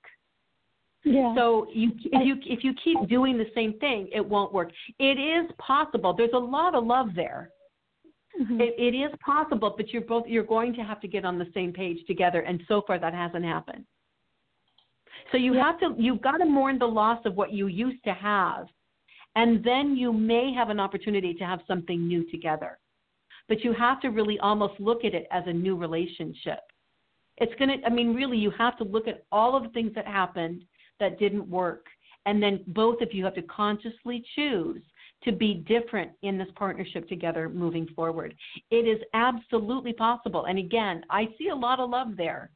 Yeah. So you if you if you keep doing the same thing, it won't work. It is possible. There's a lot of love there. Mm-hmm. It, it is possible, but you're both you're going to have to get on the same page together, and so far that hasn't happened. So you yeah. have to you've got to mourn the loss of what you used to have, and then you may have an opportunity to have something new together but you have to really almost look at it as a new relationship. It's going to, I mean, really, you have to look at all of the things that happened that didn't work. And then both of you have to consciously choose to be different in this partnership together moving forward. It is absolutely possible. And again, I see a lot of love there,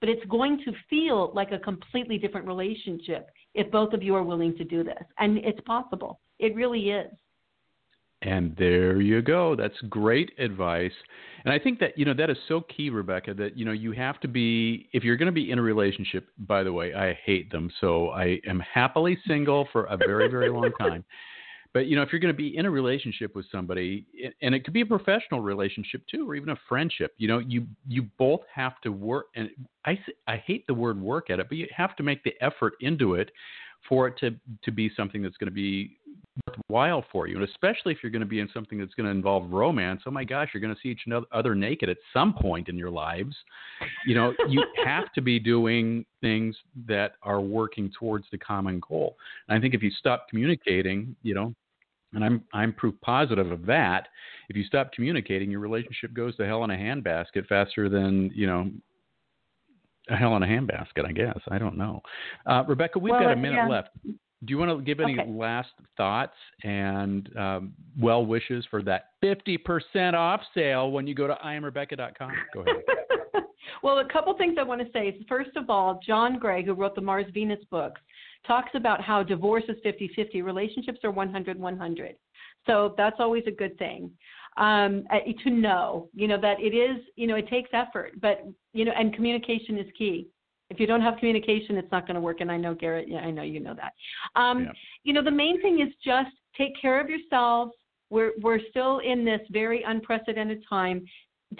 but it's going to feel like a completely different relationship if both of you are willing to do this. And it's possible. It really is. And there you go. That's great advice. And I think that, you know, that is so key, Rebecca, that, you know, you have to be, if you're going to be in a relationship, by the way, I hate them. So I am happily single for a very, very long time. <laughs> But, you know, if you're going to be in a relationship with somebody, and it could be a professional relationship too, or even a friendship, you know, you, you both have to work. And I, I hate the word work at it, but you have to make the effort into it for it to, to be something that's going to be worthwhile for you, and especially if you're going to be in something that's going to involve romance. Oh my gosh, you're going to see each other naked at some point in your lives. You know, you <laughs> have to be doing things that are working towards the common goal. And I think if you stop communicating, you know, and I'm I'm proof positive of that. If you stop communicating, your relationship goes to hell in a handbasket faster than you know a hell in a handbasket. I guess I don't know. Uh, Rebecca, we've well, got a minute yeah. left. Do you want to give any okay. last thoughts and um, well wishes for that 50% off sale when you go to IamRebecca.com? Go ahead. <laughs> well, a couple things I want to say first of all, John Gray, who wrote the Mars Venus books, talks about how divorce is 50 50, relationships are 100 100. So that's always a good thing um, uh, to know, you know, that it is, you know, it takes effort, but, you know, and communication is key. If you don't have communication, it's not going to work. And I know Garrett, yeah, I know you know that. Um, yeah. You know, the main thing is just take care of yourselves. We're we're still in this very unprecedented time.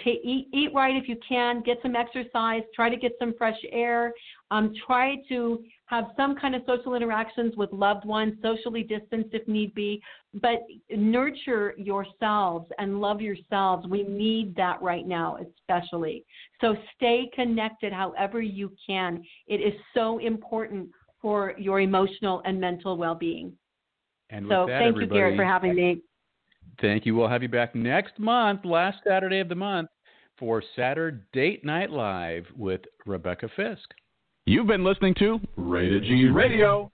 take, eat, eat right if you can, get some exercise, try to get some fresh air, um, try to have some kind of social interactions with loved ones, socially distanced if need be, but nurture yourselves and love yourselves. We need that right now, especially. So stay connected however you can. It is so important for your emotional and mental well being. And so that, So thank you, Garrett, for having me. Thank you. We'll have you back next month, last Saturday of the month, for Saturday Date Night Live with Rebecca Fisk. You've been listening to Rated G Radio.